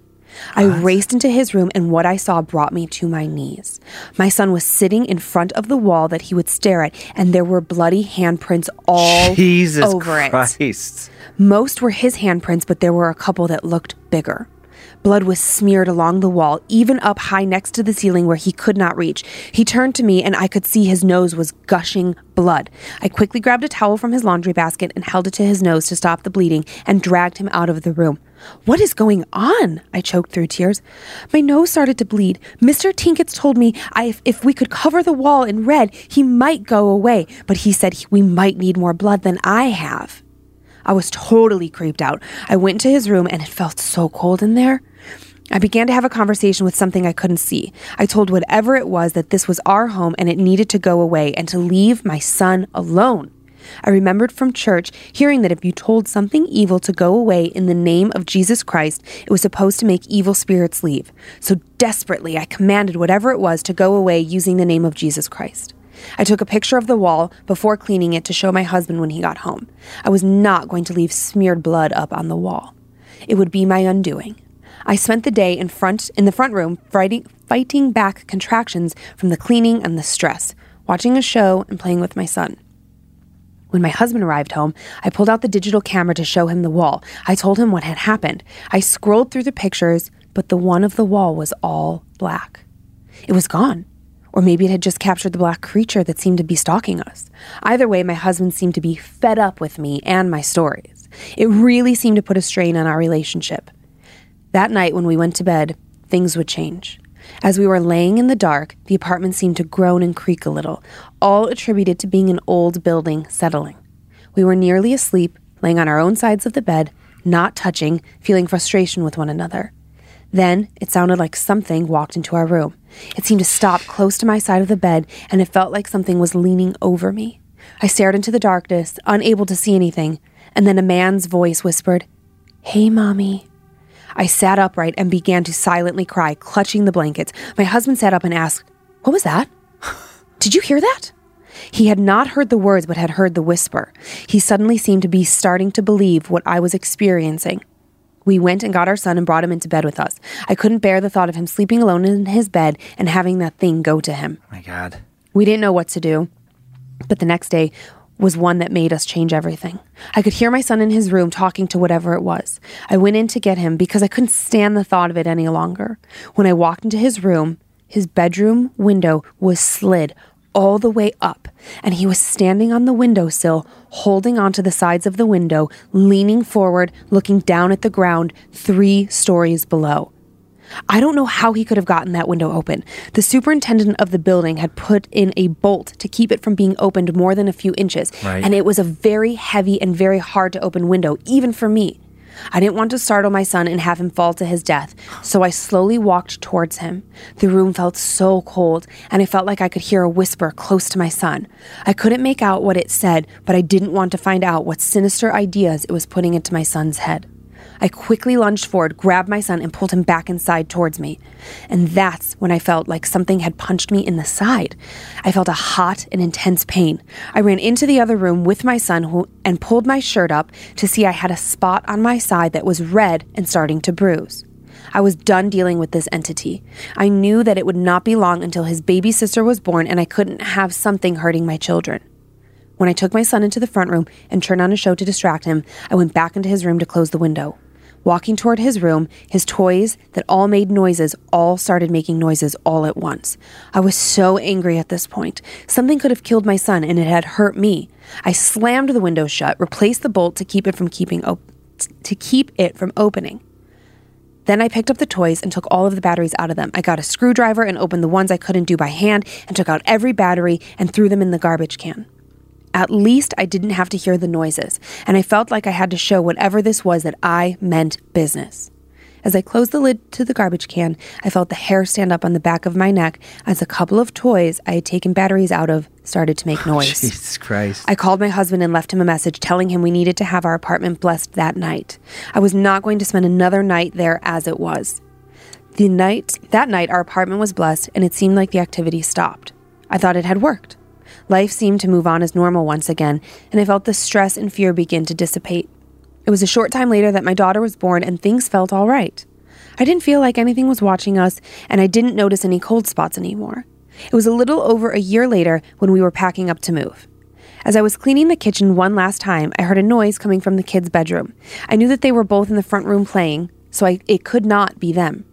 I raced into his room, and what I saw brought me to my knees. My son was sitting in front of the wall that he would stare at, and there were bloody handprints all Jesus over it. Christ. Most were his handprints, but there were a couple that looked bigger. Blood was smeared along the wall, even up high next to the ceiling where he could not reach. He turned to me, and I could see his nose was gushing blood. I quickly grabbed a towel from his laundry basket and held it to his nose to stop the bleeding and dragged him out of the room. What is going on? I choked through tears. My nose started to bleed. Mr. Tinkets told me I, if, if we could cover the wall in red, he might go away, but he said we might need more blood than I have. I was totally creeped out. I went to his room and it felt so cold in there. I began to have a conversation with something I couldn't see. I told whatever it was that this was our home and it needed to go away and to leave my son alone. I remembered from church hearing that if you told something evil to go away in the name of Jesus Christ, it was supposed to make evil spirits leave. So desperately, I commanded whatever it was to go away using the name of Jesus Christ. I took a picture of the wall before cleaning it to show my husband when he got home. I was not going to leave smeared blood up on the wall. It would be my undoing. I spent the day in front in the front room fighting, fighting back contractions from the cleaning and the stress, watching a show and playing with my son. When my husband arrived home, I pulled out the digital camera to show him the wall. I told him what had happened. I scrolled through the pictures, but the one of the wall was all black. It was gone. Or maybe it had just captured the black creature that seemed to be stalking us. Either way, my husband seemed to be fed up with me and my stories. It really seemed to put a strain on our relationship. That night, when we went to bed, things would change. As we were laying in the dark, the apartment seemed to groan and creak a little, all attributed to being an old building settling. We were nearly asleep, laying on our own sides of the bed, not touching, feeling frustration with one another. Then it sounded like something walked into our room. It seemed to stop close to my side of the bed, and it felt like something was leaning over me. I stared into the darkness, unable to see anything, and then a man's voice whispered, Hey, Mommy. I sat upright and began to silently cry, clutching the blankets. My husband sat up and asked, What was that? <laughs> Did you hear that? He had not heard the words, but had heard the whisper. He suddenly seemed to be starting to believe what I was experiencing. We went and got our son and brought him into bed with us. I couldn't bear the thought of him sleeping alone in his bed and having that thing go to him. my God. We didn't know what to do, but the next day was one that made us change everything. I could hear my son in his room talking to whatever it was. I went in to get him because I couldn't stand the thought of it any longer. When I walked into his room, his bedroom window was slid all the way up, and he was standing on the windowsill, holding onto the sides of the window, leaning forward, looking down at the ground three stories below. I don't know how he could have gotten that window open. The superintendent of the building had put in a bolt to keep it from being opened more than a few inches, Right. and it was a very heavy and very hard to open window, even for me. I didn't want to startle my son and have him fall to his death, so I slowly walked towards him. The room felt so cold, and I felt like I could hear a whisper close to my son. I couldn't make out what it said, but I didn't want to find out what sinister ideas it was putting into my son's head. I quickly lunged forward, grabbed my son, and pulled him back inside towards me. And that's when I felt like something had punched me in the side. I felt a hot and intense pain. I ran into the other room with my son who, and pulled my shirt up to see I had a spot on my side that was red and starting to bruise. I was done dealing with this entity. I knew that it would not be long until his baby sister was born, and I couldn't have something hurting my children. When I took my son into the front room and turned on a show to distract him, I went back into his room to close the window. Walking toward his room, his toys that all made noises all started making noises all at once. I was so angry at this point. Something could have killed my son and it had hurt me. I slammed the window shut, replaced the bolt to keep it from keeping op- to keep it from opening. Then I picked up the toys and took all of the batteries out of them. I got a screwdriver and opened the ones I couldn't do by hand and took out every battery and threw them in the garbage can. At least I didn't have to hear the noises, and I felt like I had to show whatever this was that I meant business. As I closed the lid to the garbage can, I felt the hair stand up on the back of my neck as a couple of toys I had taken batteries out of started to make <laughs> oh, noise. Jesus Christ. I called my husband and left him a message telling him we needed to have our apartment blessed that night. I was not going to spend another night there as it was. The night that night our apartment was blessed and it seemed like the activity stopped. I thought it had worked. Life seemed to move on as normal once again, and I felt the stress and fear begin to dissipate. It was a short time later that my daughter was born and things felt all right. I didn't feel like anything was watching us, and I didn't notice any cold spots anymore. It was a little over a year later when we were packing up to move. As I was cleaning the kitchen one last time, I heard a noise coming from the kids' bedroom. I knew that they were both in the front room playing, so I, it could not be them.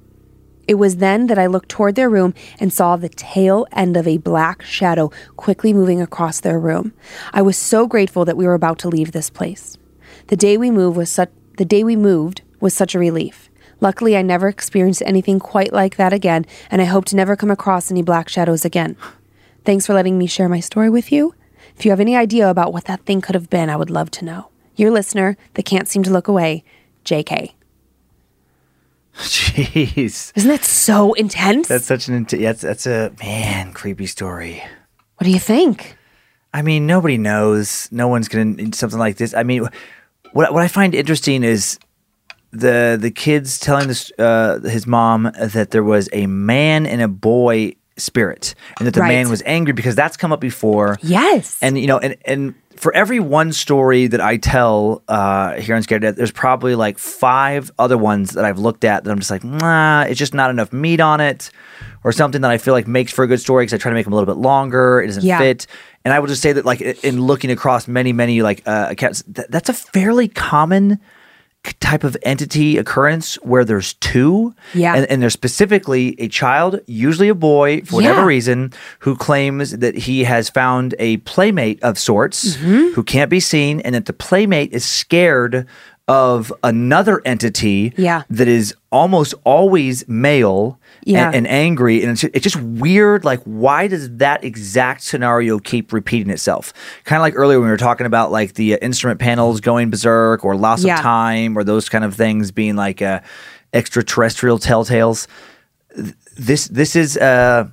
It was then that I looked toward their room and saw the tail end of a black shadow quickly moving across their room. I was so grateful that we were about to leave this place. The day we moved was such the day we moved was such a relief. Luckily, I never experienced anything quite like that again, and I hope to never come across any black shadows again. Thanks for letting me share my story with you. If you have any idea about what that thing could have been, I would love to know. Your listener that can't seem to look away, JK. <laughs> Jeez. Isn't that so intense? That's such an, int- that's, that's a, man, creepy story. what do you think? I mean, nobody knows. No one's going to, something like this. I mean, what, what I find interesting is the, the kids telling this, uh, his mom that there was a man and a boy spirit and that the Right. man was angry because that's come up before. Yes. And you know, and and for every one story that I tell uh, here on Scared Death, there's probably like five other ones that I've looked at that I'm just like, nah, it's just not enough meat on it, or something that I feel like makes for a good story because I try to make them a little bit longer. It doesn't Yeah. fit. And I will just say that, like, in looking across many, many like uh, accounts, th- that's a fairly common type of entity occurrence where there's two. Yeah. And, and there's specifically a child, usually a boy, for whatever Yeah. reason, who claims that he has found a playmate of sorts Mm-hmm. who can't be seen, and that the playmate is scared of another entity Yeah. that is almost always male Yeah. and, and angry. And it's, it's just weird. Like, why does that exact scenario keep repeating itself? Kind of like earlier when we were talking about like the uh, instrument panels going berserk or loss Yeah. of time or those kind of things being like uh, extraterrestrial telltales. This this is uh,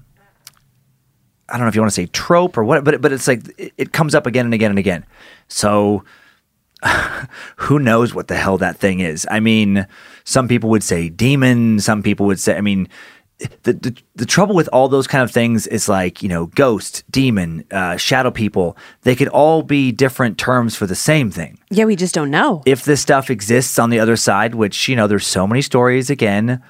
I don't know if you want to say trope or what, but but it's like it, it comes up again and again and again. So <laughs> who knows what the hell that thing is? I mean, some people would say demon. Some people would say, I mean, the, the the trouble with all those kind of things is like you know, ghost, demon, uh, shadow people. They could all be different terms for the same thing. yeah, we just don't know. If this stuff exists on the other side, which you know, there's so many stories. Again,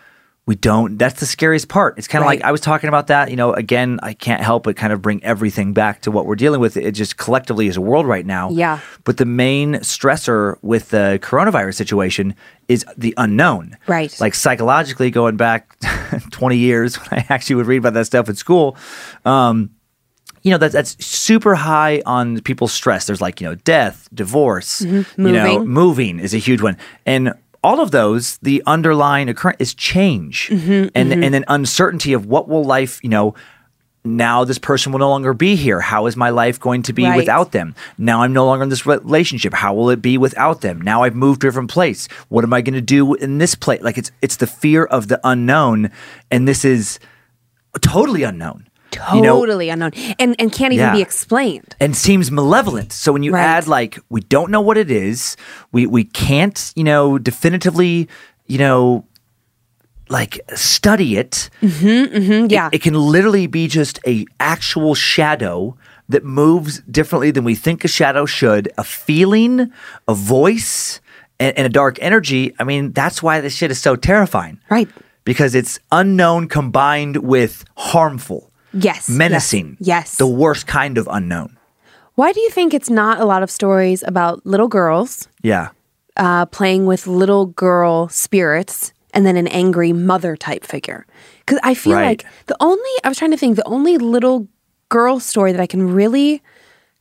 we don't. That's the scariest part. It's kind of Right. like I was talking about that. You know, again, I can't help but kind of bring everything back to what we're dealing with. It just collectively as a world right now. Yeah. But the main stressor with the coronavirus situation is the unknown. Right. Like psychologically, going back <laughs> 20 years <laughs> when I actually would read about that stuff at school. Um, you know that's that's super high on people's stress. There's like you know death, divorce, you know, Mm-hmm. Moving. moving is a huge one, and all of those the underlying occurrence is change, Mm-hmm, and and then uncertainty of what will life you know. Now this person will no longer be here. How is my life going to be Right. without them? Now I'm no longer in this relationship. How will it be without them? Now I've moved to a different place. What am I going to do in this place? Like it's it's the fear of the unknown, and this is totally unknown. You know, Totally unknown. And and can't even Yeah. be explained. and seems malevolent. So when you Right. add like we don't know what it is, we we can't, you know, definitively, you know, like study it. Mm, hmm. Mm hmm. yeah. It can literally be just a actual shadow that moves differently than we think a shadow should, a feeling, a voice, and, and a dark energy. I mean, that's why this shit is so terrifying. Right. Because it's unknown combined with harmful, yes. menacing. Yes. yes. The worst kind of unknown. Why do you think it's not a lot of stories about little girls Yeah. uh, playing with little girl spirits and then an angry mother type figure? Because I feel Right. like the only, I was trying to think, the only little girl story that I can really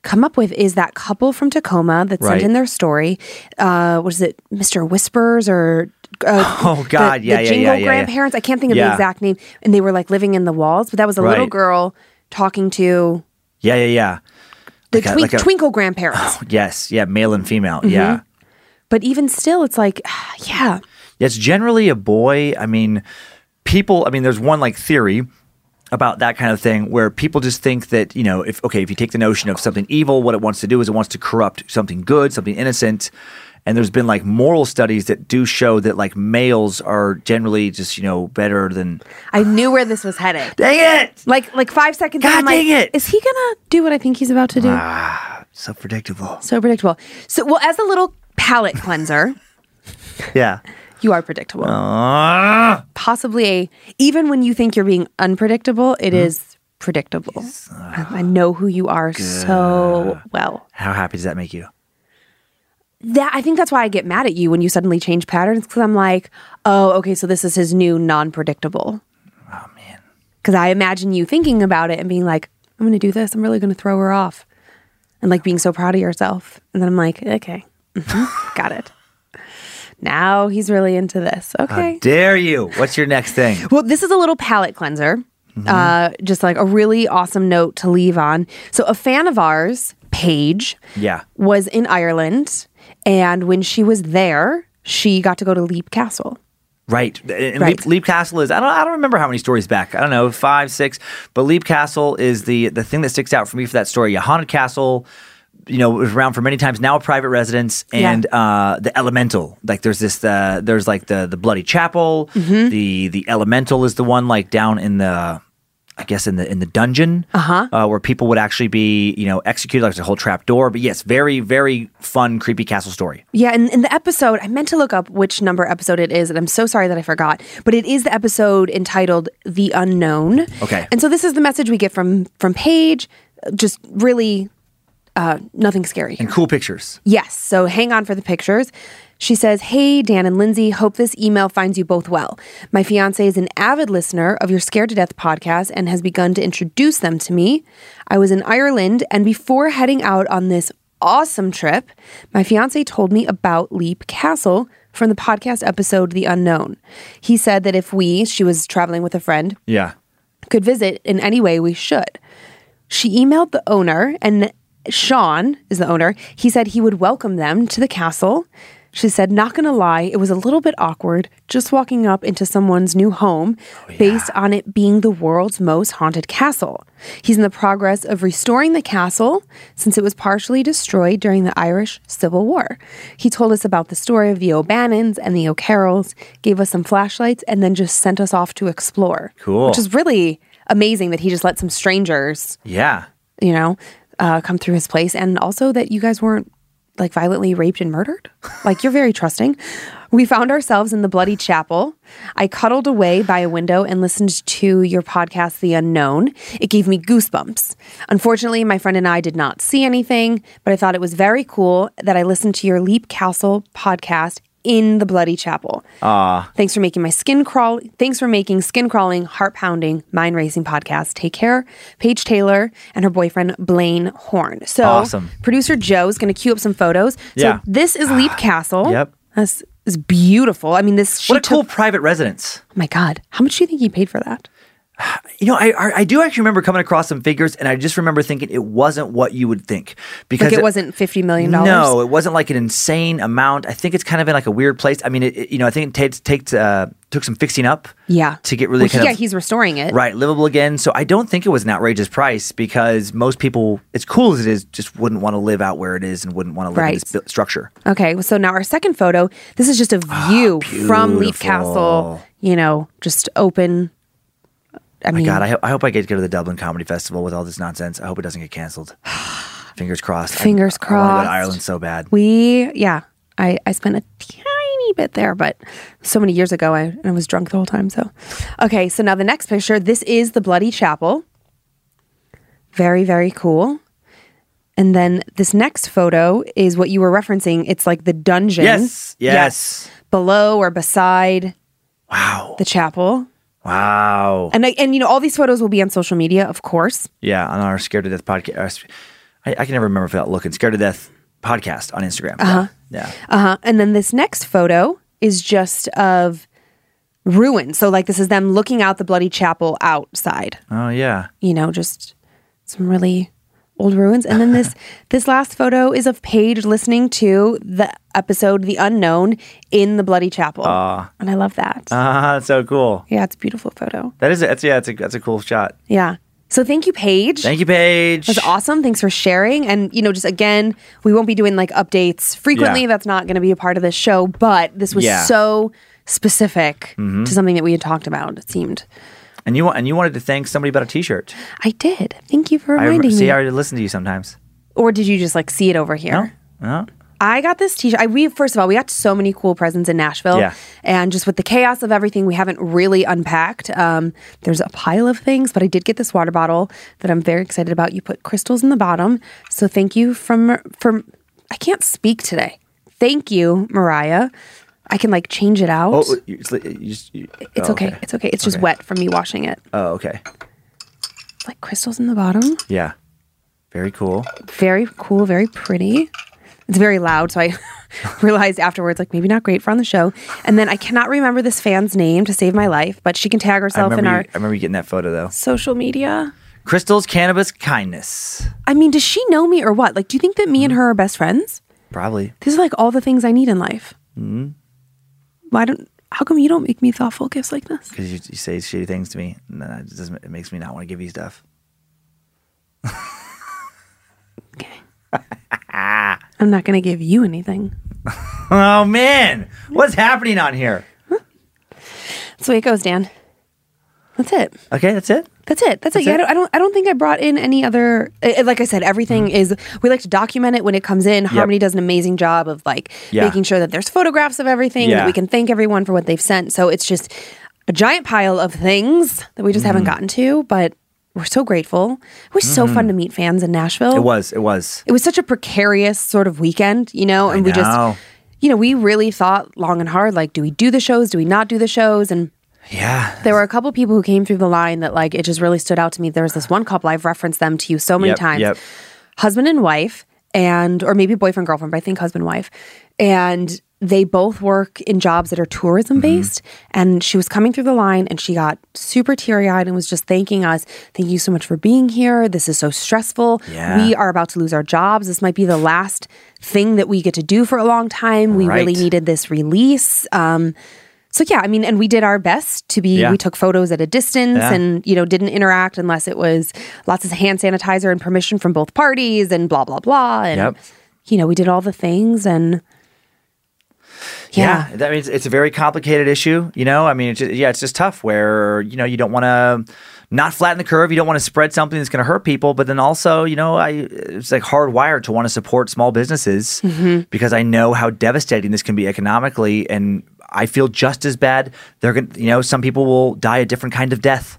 come up with is that couple from Tacoma that Right. sent in their story. Uh, what is it, Mr. Whispers or. Uh, Oh, God. the, Yeah, the yeah, Jingle yeah, yeah, grandparents. I can't think of the exact name. And they were like living in the walls, but that was a little girl talking to Yeah, yeah, yeah. the Like a- like a- twinkle grandparents. Oh, Yes, yeah, male and female. Mm-hmm. Yeah. But even still, it's like, <sighs> yeah, It's generally a boy. I mean, people, I mean, there's one like theory about that kind of thing where people just think that, you know, if, okay, if you take the notion of something evil, what it wants to do is it wants to corrupt something good, something innocent. And there's been like moral studies that do show that like males are generally just, you know, better than. I knew where this was headed. Dang it! Like, like five seconds. in, God I'm like, dang it. Is he gonna do what I think he's about to do? Ah, so predictable. So predictable. So, well, as a little palate cleanser, <laughs> Yeah. You are predictable. Ah! Possibly a, even when you think you're being unpredictable, it Mm-hmm. is predictable. I, I know who you are so well. How happy does that make you? That I think that's why I get mad at you when you suddenly change patterns because I'm like, oh, okay, so this is his new non-predictable. Oh man. Because I imagine you thinking about it and being like, I'm going to do this. I'm really going to throw her off, and like being so proud of yourself. And then I'm like, okay, mhm, <laughs> got it. Now he's really into this. Okay. How dare you? What's your next thing? Well, this is a little palate cleanser. Uh, just like a really awesome note to leave on. So, a fan of ours, Paige, Yeah. was in Ireland, and when she was there, she got to go to Leap Castle. Right. And Right. Leap, Leap Castle is I don't I don't remember how many stories back. I don't know, five, six. But Leap Castle is the the thing that sticks out for me for that story. A haunted castle, you know, was around for many times, now a private residence, and uh the elemental. Like there's this uh there's like the the bloody chapel. Mm-hmm. The the elemental is the one like down in the I guess in the in the dungeon, uh-huh. where people would actually be, you know, executed. Like there's a whole trap door. But yes, very, very fun, creepy castle story. Yeah, and in the episode, I meant to look up which number episode it is, and I'm so sorry that I forgot. But it is the episode entitled "The Unknown." Okay. and so this is the message we get from from Paige. Just really, uh, nothing scary. And cool pictures. Yes. So hang on for the pictures. She says, Hey, Dan and Lindsay, hope this email finds you both well. My fiance is an avid listener of your Scared to Death podcast and has begun to introduce them to me. I was in Ireland, and before heading out on this awesome trip, my fiance told me about Leap Castle from the podcast episode The Unknown. He said that if we, she was traveling with a friend, Yeah. could visit in any way, we should. She emailed the owner, and Sean is the owner. He said he would welcome them to the castle. She said, not gonna lie, it was a little bit awkward just walking up into someone's new home based on it being the world's most haunted castle. He's in the progress of restoring the castle since it was partially destroyed during the Irish Civil War. He told us about the story of the O'Bannons and the O'Carrolls, gave us some flashlights, and then just sent us off to explore. Cool. Which is really amazing that he just let some strangers, Yeah. you know, uh, come through his place, and also that you guys weren't like violently raped and murdered. Like you're very trusting. We found ourselves in the bloody chapel. I cuddled away by a window and listened to your podcast, The Unknown. It gave me goosebumps. Unfortunately, my friend and I did not see anything, but I thought it was very cool that I listened to your Leap Castle podcast in the bloody chapel. Ah. Thanks for making my skin crawl. Thanks for making skin crawling, heart pounding, mind racing podcast. Take care, Paige Taylor and her boyfriend Blaine Horn. So, Awesome. producer Joe is going to cue up some photos. Yeah. So this is Leap <sighs> Castle. Yep. This is beautiful. I mean, this. What a cool private residence. Oh my God, how much do you think he paid for that? You know, I, I I do actually remember coming across some figures, and I just remember thinking it wasn't what you would think because Like it wasn't fifty million dollars. No, it wasn't like an insane amount. I think it's kind of in like a weird place. I mean, it, it- you know, I think it takes takes uh, took some fixing up. Yeah. To get really Well, kind yeah, of he's restoring it. right livable again. So I don't think it was an outrageous price because most people, as cool as it is, just wouldn't want to live out where it is and wouldn't want to live in this structure. Okay, so now our second photo. This is just a view from Leap Castle. You know, just open. I mean, God, I, ho- I hope I get to go to the Dublin Comedy Festival with all this nonsense. I hope it doesn't get canceled. <sighs> Fingers crossed. I- Fingers I, want to go crossed. to Ireland so bad. We, yeah, I, I spent a tiny bit there, but so many years ago, I, I was drunk the whole time. So, okay, so now the next picture. This is the Bloody Chapel. Very, very cool. And then this next photo is what you were referencing. It's like the dungeon. Yes, yes. Below or beside Wow. the chapel. Wow. And I, and you know all these photos will be on social media, of course. Yeah, on our Scared to Death podcast. I, I can never remember without looking. Scared to Death podcast on Instagram. Uh-huh. Yeah. Uh huh. And then this next photo is just of ruin. So like this is them looking out the bloody chapel outside. Oh, yeah. You know, just some really old ruins. And then this <laughs> this last photo is of Paige listening to the episode The Unknown in the bloody chapel. and I love that. Ah, that's so cool. yeah, it's a beautiful photo. That is, that's, yeah, that's a, that's a cool shot. Yeah. So thank you, Paige. Thank you, Paige. That's awesome. Thanks for sharing. And, you know, just again, we won't be doing like updates frequently. Yeah. That's not going to be a part of this show, but this was Yeah. Mm-hmm. so specific to something that we had talked about, it seemed. And you, and you wanted to thank somebody about a T-shirt. I did. Thank you for I reminding me. see. I already listen to you sometimes. or did you just like see it over here? No? I got this t-shirt. I, we first of all, we got so many cool presents in Nashville, Yeah. and just with the chaos of everything, we haven't really unpacked. Um, there's a pile of things, but I did get this water bottle that I'm very excited about. You put crystals in the bottom, so thank you from from. I can't speak today. Thank you, Mariah. I can like change it out. Oh, you, it's, you you- it's oh, okay. It's okay. It's just Okay. wet from me washing it. Oh, okay. Like crystals in the bottom. Yeah. Very cool. very cool, very pretty. It's very loud, so I <laughs> realized afterwards, like maybe not great for on the show. And then I cannot remember this fan's name to save my life, but she can tag herself in our you, I remember you getting that photo though. social media. Crystal's cannabis kindness. I mean, does she know me or what? Like, do you think that me and her are best friends? Probably. These are like all the things I need in life. Mm-hmm. Why don't? How come you don't make me thoughtful gifts like this? Because you, you say shitty things to me, and then it, doesn't, it makes me not want to give you stuff. Okay. <laughs> I'm not going to give you anything. <laughs> Oh man, what's happening on here? That's the way it goes, Dan. That's it. Okay, that's it. That's it. That's, it. Yeah, I don't, I don't. I don't think I brought in any other. uh, Like I said, everything is. We like to document it when it comes in. Harmony does an amazing job of like Yeah. making sure that there's photographs of everything. Yeah. That we can thank everyone for what they've sent. So it's just a giant pile of things that we just haven't Mm-hmm. gotten to, but we're so grateful. It was so fun to meet fans in Nashville. It was. It was. It was such a precarious sort of weekend, you know, and we know. just, you know, we really thought long and hard. Like, do we do the shows? Do we not do the shows? And Yeah. there were a couple people who came through the line that like it just really stood out to me. There was this one couple I've referenced them to you so many Yep, times. yep. Husband and wife and or maybe boyfriend girlfriend, but I think husband wife. And they both work in jobs that are tourism Mm-hmm. based and she was coming through the line and she got super teary-eyed and was just thanking us. Thank you so much for being here. This is so stressful. Yeah. We are about to lose our jobs. This might be the last thing that we get to do for a long time. We really needed this release. Um so yeah, I mean, and we did our best to be. Yeah. We took photos at a distance, Yeah. and you know didn't interact unless it was lots of hand sanitizer and permission from both parties, and blah blah blah. And Yep. you know, we did all the things, and yeah, Yeah, that means it's a very complicated issue. You know, I mean, it's just, yeah, it's just tough. Where you know you don't want to not flatten the curve. You don't want to spread something that's going to hurt people, but then also, you know, I it's like hardwired to want to support small businesses Mm-hmm. because I know how devastating this can be economically, and I feel just as bad. They're going, to you know, some people will die a different kind of death.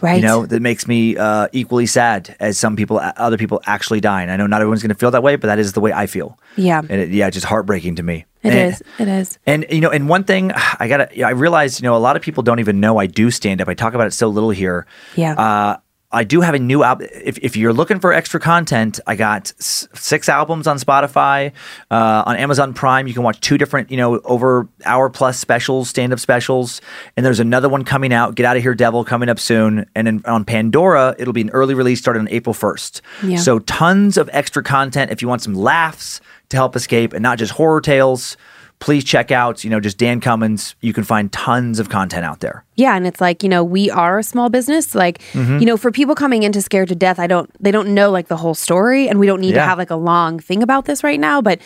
right. You know, that makes me uh, equally sad as some people, other people actually dying. I know not everyone's going to feel that way, but that is the way I feel. Yeah. and it, yeah, it's just heartbreaking to me. It And- is. It is. and you know, and one thing <sighs> I gotta, I realized, you know, a lot of people don't even know I do stand up. I talk about it so little here. Yeah. Uh, I do have a new album. If, if you're looking for extra content, I got s- six albums on Spotify, uh, on Amazon Prime. You can watch two different, you know, over hour plus specials, stand up specials, and there's another one coming out. Get out of here, Devil, coming up soon. And then on Pandora, it'll be an early release starting on April 1st. Yeah. So tons of extra content. If you want some laughs to help escape and not just horror tales, please check out, you know, just Dan Cummins. You can find tons of content out there. Yeah, and it's like you know we are a small business. Like Mm-hmm. you know, for people coming into scared to death, I don't. They don't know like the whole story, and we don't need to have like a long thing about this right now. But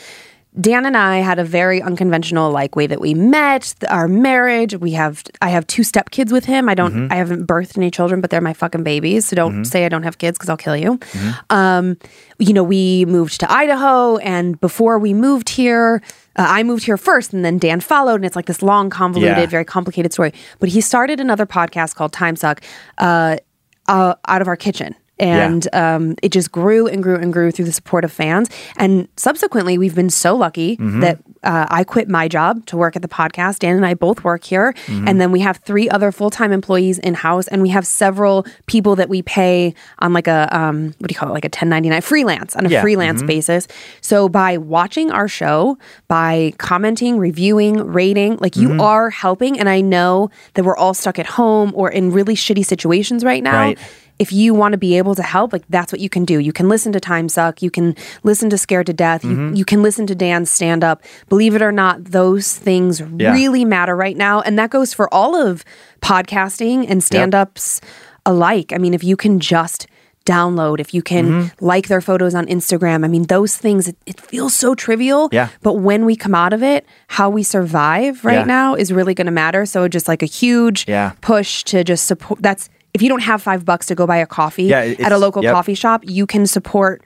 Dan and I had a very unconventional like way that we met. Our marriage. We have. I have two stepkids with him. I don't. Mm-hmm. I haven't birthed any children, but they're my fucking babies. So don't say I don't have kids because I'll kill you. Mm-hmm. Um, you know, we moved to Idaho, and before we moved here. Uh, I moved here first, and then Dan followed, and it's like this long, convoluted, Yeah. very complicated story. But he started another podcast called Time Suck uh, uh, out of our kitchen. And um, it just grew and grew and grew through the support of fans. And subsequently, we've been so lucky that uh, I quit my job to work at the podcast. Dan and I both work here. And then we have three other full time employees in house. And we have several people that we pay on like a, um, what do you call it, like a 1099 freelance, on a Yeah. freelance basis. So by watching our show, by commenting, reviewing, rating, like you are helping. And I know that we're all stuck at home or in really shitty situations right now. Right. If you want to be able to help, like that's what you can do. You can listen to Time Suck. You can listen to Scared to Death. You, you can listen to Dan's stand up. Believe it or not, those things Yeah. really matter right now. And that goes for all of podcasting and stand ups alike. I mean, if you can just download, if you can Mm-hmm. like their photos on Instagram, I mean, those things, it, it feels so trivial. Yeah. But when we come out of it, how we survive right Yeah. now is really going to matter. So just like a huge Yeah. push to just support. That's if you don't have five bucks to go buy a coffee Yeah, at a local yep. coffee shop, you can support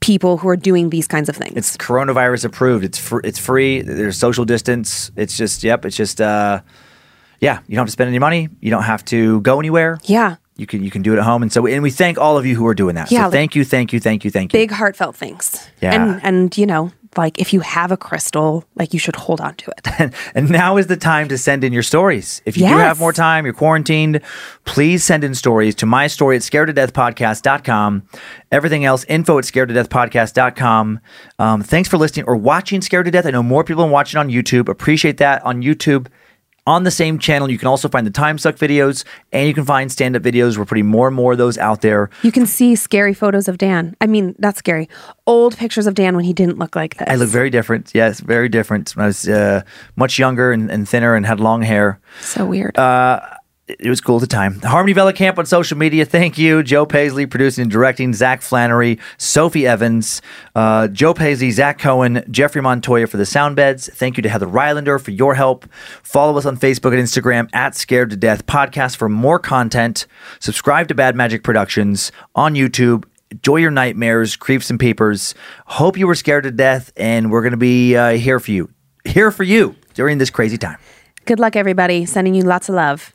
people who are doing these kinds of things. It's coronavirus approved. It's fr- it's free. There's social distance. It's just yep. It's just uh, yeah. You don't have to spend any money. You don't have to go anywhere. yeah. You can you can do it at home. And so and we thank all of you who are doing that. Yeah, so thank you, thank you, thank you, thank you. Big heartfelt thanks. Yeah. And and you know, like if you have a crystal, like you should hold on to it. <laughs> And now is the time to send in your stories. If you do have more time, you're quarantined, please send in stories to my story at scared to death podcast.com. Everything else, info at scared to death podcast.com. Um, thanks for listening or watching Scared to Death. I know more people are watching on YouTube. Appreciate that on YouTube. On the same channel, you can also find the Time Suck videos and you can find stand up videos. We're putting more and more of those out there. You can see scary photos of Dan. I mean, not scary. Old pictures of Dan when he didn't look like this. I look very different. Yes, very different. When I was uh, much younger and, and thinner and had long hair. so weird. Uh, it was cool at the time. Harmony Vela Camp on social media. Thank you. Joe Paisley producing and directing. Zach Flannery, Sophie Evans, uh, Joe Paisley, Zach Cohen, Jeffrey Montoya for the sound beds. Thank you to Heather Rylander for your help. Follow us on Facebook and Instagram at Scared to Death Podcast for more content. Subscribe to Bad Magic Productions on YouTube. Enjoy your nightmares, creeps and peepers. Hope you were scared to death, and we're going to be uh, here for you. Here for you during this crazy time. Good luck, everybody. Sending you lots of love.